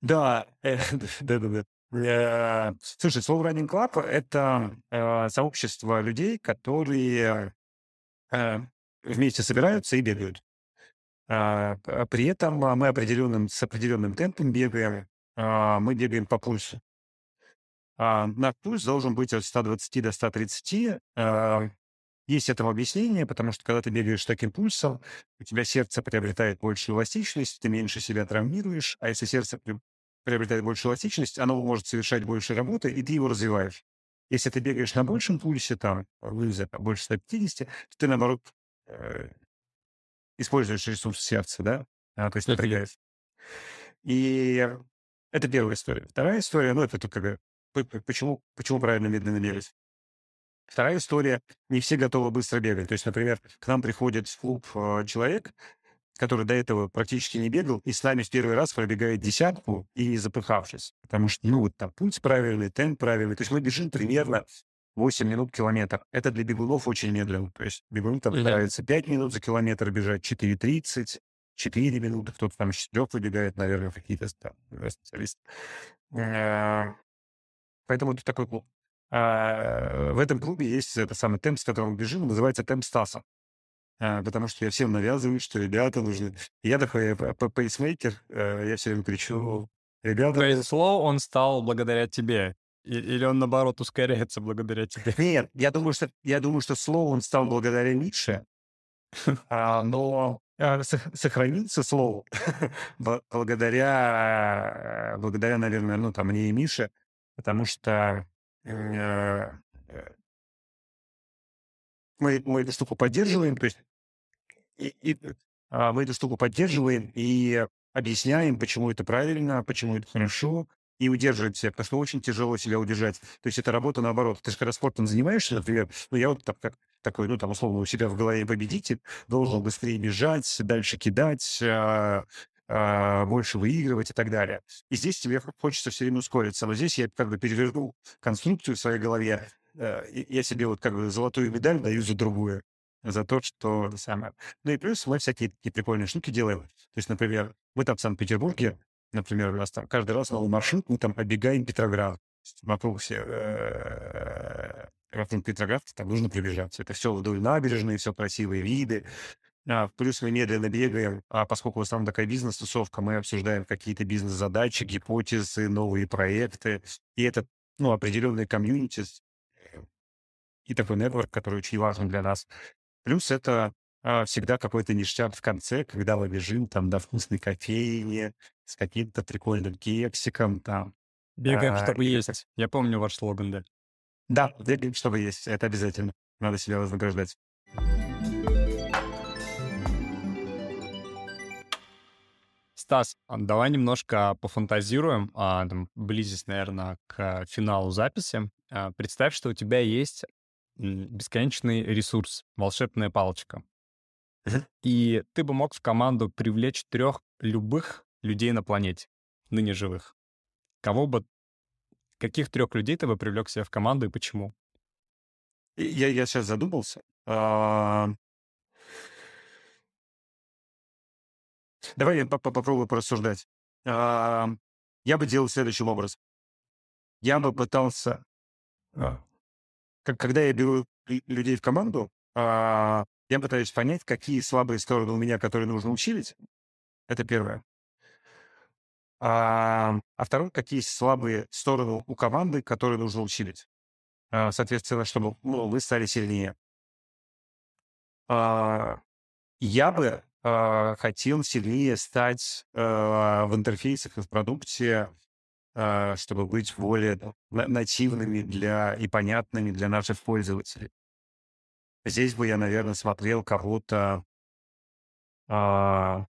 C: Да, э, <laughs> да-да-да. Э, слушай, Slow Running Club— это э, сообщество людей, которые э, вместе собираются и бегают. А, при этом мы определенным, с определенным темпом бегаем, а, мы бегаем по пульсу. А, наш пульс должен быть от 120 до 130. Есть этому объяснение, потому что когда ты бегаешь таким пульсом, у тебя сердце приобретает большую эластичность, ты меньше себя травмируешь, а если сердце приобретает большую эластичность, оно может совершать больше работы, и ты его развиваешь. Если ты бегаешь на большем пульсе, там, больше 150, то ты, наоборот, э, используешь ресурс сердца, да? А, то есть напрягаешь. И это первая история. Вторая история, ну, это только почему, почему правильно медленно бегать. Вторая история, не все готовы быстро бегать. То есть, например, к нам приходит в клуб э, человек, который до этого практически не бегал, и с нами в первый раз пробегает десятку и не запыхавшись. Потому что, ну, вот там пульс правильный, темп правильный. То есть мы бежим примерно 8 минут километр. Это для бегунов очень медленно. То есть бегун там нравится 5 минут за километр бежать, 4.30, 4 минуты, кто-то там с 4 выбегает, наверное, какие-то там, специалисты. Э, поэтому это такой клуб. А, в этом клубе есть это самый темп, с которым мы бежим, называется темп Стаса. А, потому что я всем навязываю, что ребята нужны. Я такой пейсмейкер, э, я все время кричу, ребята...
A: Есть слово он стал благодаря тебе? Или он, наоборот, ускоряется благодаря тебе?
C: Нет, я думаю, что, я думаю, что слово он стал благодаря Ницше, <laughs> а, но а, сохраниться слово <laughs> благодаря, благодаря, наверное, ну, там, мне и Мише, потому что э, мы, мы эту штуку поддерживаем, то есть и, и, а, мы эту штуку поддерживаем и объясняем, почему это правильно, почему это хорошо, и удерживать себя, потому что очень тяжело себя удержать. То есть это работа наоборот. Ты же когда спортом занимаешься, например, ну я вот так, как такой, ну там условно у себя в голове победитель, должен быстрее бежать, дальше кидать, а, а, больше выигрывать и так далее. И здесь тебе хочется все время ускориться. Но здесь я как бы перевернул конструкцию в своей голове. Э, я себе вот как бы золотую медаль даю за другую за то, что самое. Ну и плюс мы всякие такие прикольные штуки делаем. То есть, например, мы там в Санкт-Петербурге Например, у нас там каждый раз новый маршрут, мы там обегаем Петроград. Вокруг все э, вокруг Петроградки там нужно пробежаться. Это все вдоль набережной, все красивые виды. А, плюс мы медленно бегаем, а поскольку в основном такая бизнес-тусовка, мы обсуждаем какие-то бизнес-задачи, гипотезы, новые проекты. И это, ну, определенные комьюнити и такой нетворк, который очень важен для нас. Плюс это всегда какой-то ништяк в конце, когда мы бежим там до вкусной кофейни, с каким-то прикольным кексиком там.
A: Бегаем, а, чтобы есть. Я помню ваш слоган, да.
C: Да, бегаем, чтобы есть. Это обязательно. Надо себя вознаграждать.
A: Стас, а давай немножко пофантазируем, а, там, близясь, наверное, к финалу записи. А, представь, что у тебя есть бесконечный ресурс, волшебная палочка. И ты бы мог в команду привлечь трех любых людей на планете, ныне живых. Кого бы, каких трех людей ты бы привлек себе в команду и почему?
C: Я, я сейчас задумался. А... Давай я попробую порассуждать. А... Я бы делал следующим образом. Я бы пытался, а, когда я беру людей в команду, а, я пытаюсь понять, какие слабые стороны у меня, которые нужно усилить. Это первое. А, а второй, какие слабые стороны у команды, которые нужно усилить. А, соответственно, чтобы ну, вы стали сильнее. А, я бы а, хотел сильнее стать а, в интерфейсах и в продукте, а, чтобы быть более нативными для и понятными для наших пользователей. Здесь бы я, наверное, смотрел кого-то а,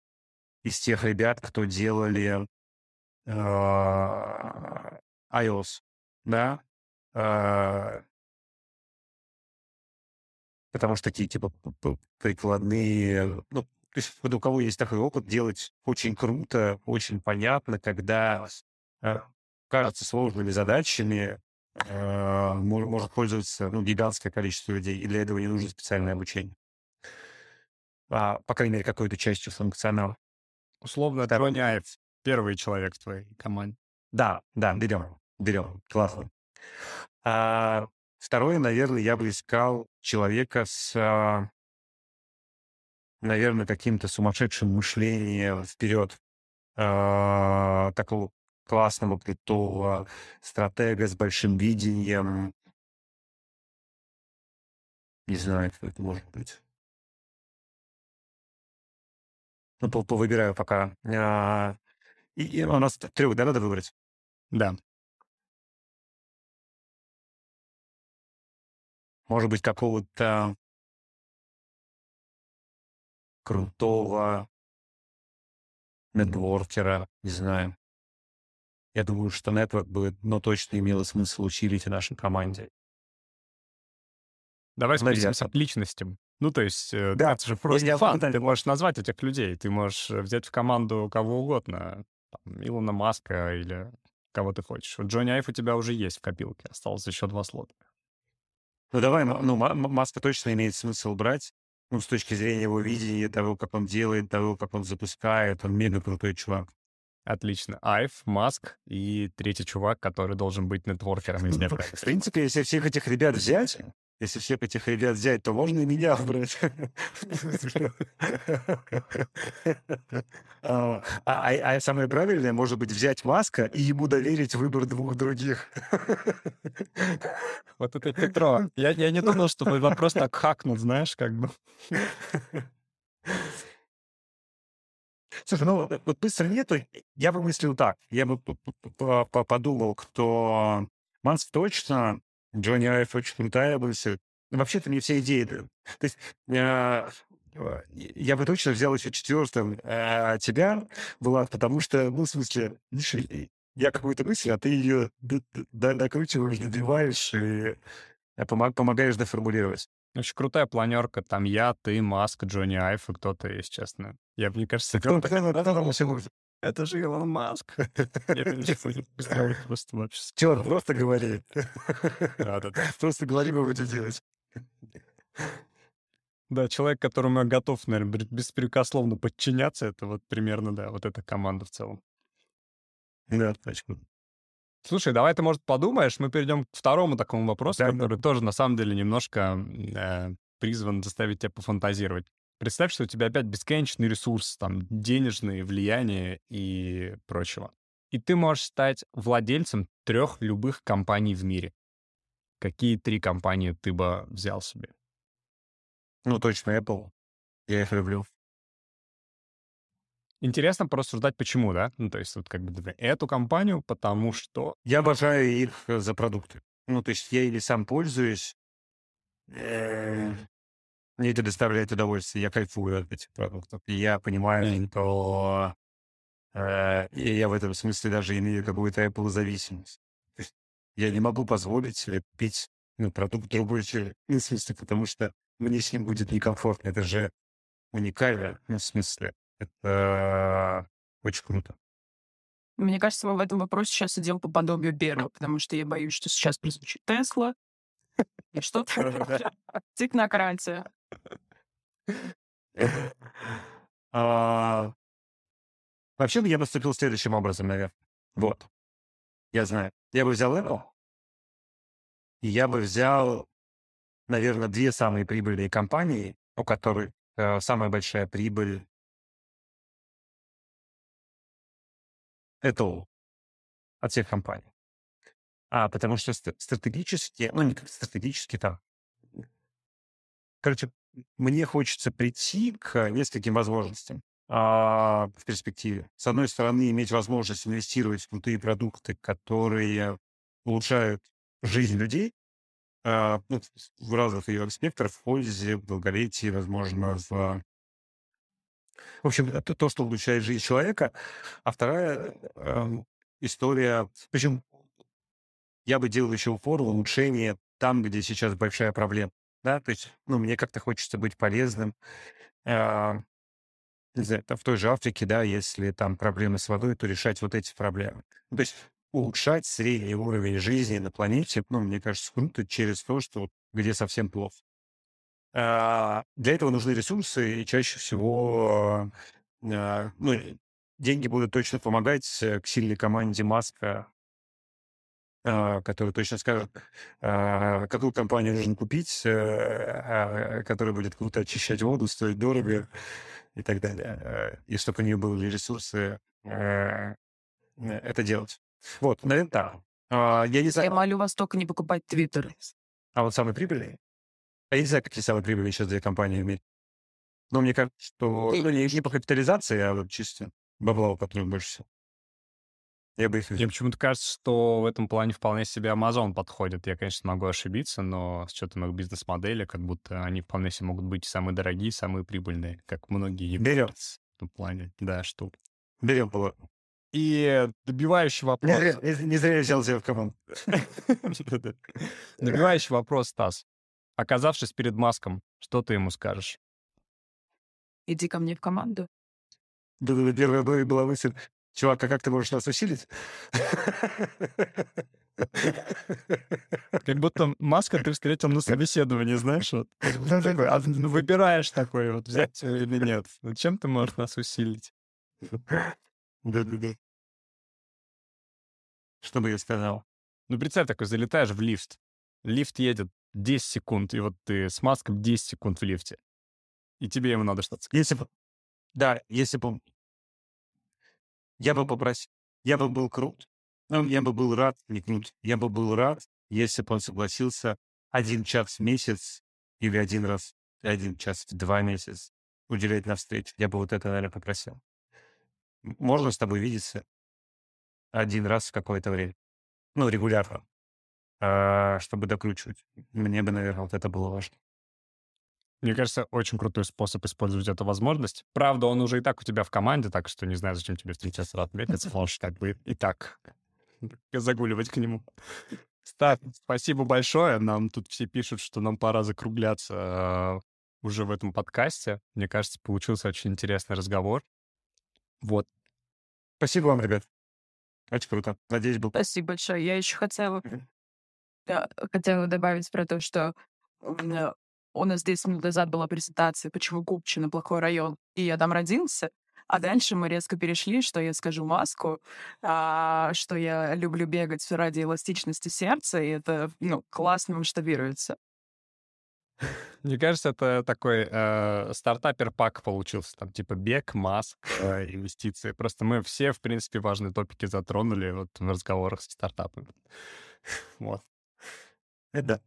C: из тех ребят, кто делали а, iOS, да, а, потому что такие, типа, прикладные, ну, то есть вот у кого есть такой опыт, делать очень круто, очень понятно, когда э, кажется сложными задачами, э, может пользоваться ну, гигантское количество людей, и для этого не нужно специальное обучение. А, по крайней мере, какой-то частью функционала.
A: Условно, Второй... Тони первый человек в твоей команде.
C: Да, да, берем, берем, классно. А, второе, наверное, я бы искал человека с, а, наверное, каким-то сумасшедшим мышлением вперед, а, такого классного, крутого стратега с большим видением. Не знаю, кто это может быть. Ну, повыбираю пока. А, и, и у нас трех, да, надо выбрать?
A: Да.
C: Может быть, какого-то крутого нетворкера, не знаю. Я думаю, что нетворк бы, но точно имело смысл усилить в нашей команде.
A: Давай спустимся к личностям. Ну, то есть, э, да, это же просто я, фан. Ты можешь назвать этих людей. Ты можешь э, взять в команду кого угодно. Там, Илона Маска или кого ты хочешь. Вот Джонни Айф у тебя уже есть в копилке. Осталось еще два слота.
C: Ну, давай, ну, Маска точно имеет смысл брать. Ну, с точки зрения его видения, того, как он делает, того, как он запускает. Он мега крутой чувак.
A: Отлично. Айв, Маск и третий чувак, который должен быть нетворкером из
C: Днепра. В принципе, если всех этих ребят взять, если всех этих ребят взять, то можно и меня брать. <laughs> А, а, а самое правильное, может быть, взять Маска и ему доверить выбор двух других. <laughs>
A: Вот это Петро. Я, я не думал, что вопрос так хакнут, знаешь, как бы. <laughs>
C: Слушай, ну вот быстро нету. Я бы мыслил так. Я бы подумал, кто Манс точно, Джонни Айф очень крутая мысль. Вообще-то мне все идеи. То есть я, я бы точно взял еще четвертым а, тебя, Влад, потому что, ну, в смысле, я какую-то мысль, а ты ее докручиваешь, добиваешь и э, помогаешь доформулировать.
A: Очень крутая планерка. Там я, ты, Маск, Джонни Айф и кто-то, если честно. Я, мне кажется...
C: Там
A: Это же Илон Маск. <laughs>
C: Просто вообще... Черт, просто говори. <laughs> <laughs> Просто говори, мы будем делать.
A: Да, человек, которому я готов, наверное, беспрекословно подчиняться, это вот примерно, да, вот эта команда в целом.
C: Да, точно.
A: Слушай, давай ты, может, подумаешь, мы перейдем к второму такому вопросу, да, который да. тоже, на самом деле, немножко э, призван заставить тебя пофантазировать. Представь, что у тебя опять бесконечный ресурс, там, денежные, влияние и прочего. И ты можешь стать владельцем трех любых компаний в мире. Какие три компании ты бы взял себе?
C: Ну, точно Apple. Я их люблю.
A: Интересно порассуждать, почему, да? Ну, то есть вот как бы эту компанию, потому что...
C: Я обожаю их э, за продукты. Ну, то есть я или сам пользуюсь, э, мне это доставляет удовольствие, я кайфую от этих продуктов. И я понимаю, что э, я в этом смысле даже имею какую-то Apple зависимость. Я не могу позволить себе купить ну, продукт другой человек. Ну, в смысле, потому что мне с ним будет некомфортно. Это же уникально, ну, в смысле. Это очень круто.
B: Мне кажется, мы в этом вопросе сейчас идем по подобию первого, потому что я боюсь, что сейчас прозвучит Тесла, и что-то <laughs> технократия.
C: А, вообще, я поступил следующим образом, наверное. Вот. Я знаю. Я бы взял Apple, и я бы взял, наверное, две самые прибыльные компании, у которых э, самая большая прибыль это от всех компаний. А, потому что стратегически, ну, не как стратегически, там. Короче, мне хочется прийти к нескольким возможностям а, в перспективе. С одной стороны, иметь возможность инвестировать в крутые продукты, которые улучшают жизнь людей, а, ну, в разных ее аспектах, в пользе, в долголетии, возможно, в в общем, это то, что улучшает жизнь человека. А вторая э, история, причем я бы делал еще упор в улучшение там, где сейчас большая проблема. Да, то есть, ну, мне как-то хочется быть полезным. Э, не знаю, в той же Африке, да, если там проблемы с водой, то решать вот эти проблемы. Ну, то есть улучшать средний уровень жизни на планете, ну, мне кажется, круто через то, что где совсем плохо. А, для этого нужны ресурсы, и чаще всего а, ну, деньги будут точно помогать к сильной команде Маска, а, который точно скажет, какую компанию нужно купить, э, которая будет круто очищать воду, стоить дорого и так далее. И чтобы у нее были ресурсы э, это делать. Вот, наверное, так.
B: Я не знаю. Я молю вас только не покупать Твиттер.
C: А вот самый прибыльный? А я не знаю, какие самые прибыльные сейчас две компании в мире. Но мне кажется, что ну, не, не по капитализации, а вот чисто бабла, у которых больше всего.
A: Я бы их... Мне почему-то кажется, что в этом плане вполне себе Amazon подходит. Я, конечно, могу ошибиться, но с учетом их бизнес-модели, как будто они вполне себе могут быть самые дорогие, самые прибыльные, как многие
C: Берем. в
A: этом плане. Да, что.
C: Берем было.
A: И добивающий вопрос...
C: Не, не, не зря я взял тебя в команду. <laughs>
A: Добивающий вопрос, Стас. Оказавшись перед Маском, что ты ему скажешь?
B: Иди ко мне в команду.
C: Да, да, первая была мысль. Чувак, а как ты можешь нас усилить?
A: Как будто Маска ты встретил на собеседовании, знаешь, вот. А ну, выбираешь такой вот, взять или нет. Ну, чем ты можешь нас усилить?
C: Да-да-да. Что бы я сказал?
A: Ну, представь, такой залетаешь в лифт. Лифт едет 10 секунд, и вот ты с маском 10 секунд в лифте. И тебе ему надо что-то
C: сказать. Если бы... Да, если бы... Я бы попросил... Я бы был крут. Ну, я бы был рад, не крут. Я бы был рад, если бы он согласился один час в месяц или один раз, один час в два месяца уделять на встречу. Я бы вот это, наверное, попросил. можно с тобой видеться один раз в какое-то время. Ну, регулярно. А, чтобы докручивать. Мне бы, наверное, вот это было важно.
A: Мне кажется, очень крутой способ использовать эту возможность. Правда, он уже и так у тебя в команде, так что не знаю, зачем тебе встречаться раз в месяц. Можешь как бы и так <laughs> загуливать к нему. Стас, спасибо большое. Нам тут все пишут, что нам пора закругляться э, уже в этом подкасте. Мне кажется, получился очень интересный разговор. Вот.
C: Спасибо вам, ребят. Очень круто. Надеюсь, был...
B: Спасибо большое. Я еще хотела, хотела добавить про то, что у меня у нас 10 минут назад была презентация, почему Купчино плохой район, и я там родился. А дальше мы резко перешли, что я скажу маску, а, что я люблю бегать ради эластичности сердца, и это ну, классно масштабируется.
A: Мне кажется, это такой э, стартапер-пак получился. Там типа бег, маск, э, инвестиции. Просто мы все, в принципе, важные топики затронули вот в разговорах с стартапами. <laughs> вот.
C: Это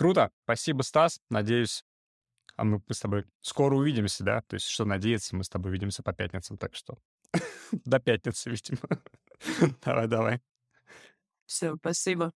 A: Круто. Спасибо, Стас. Надеюсь, а мы с тобой скоро увидимся, да? То есть, что надеяться, мы с тобой увидимся по пятницам, так что <laughs> до пятницы, видимо. <laughs> давай, давай.
B: Все, спасибо.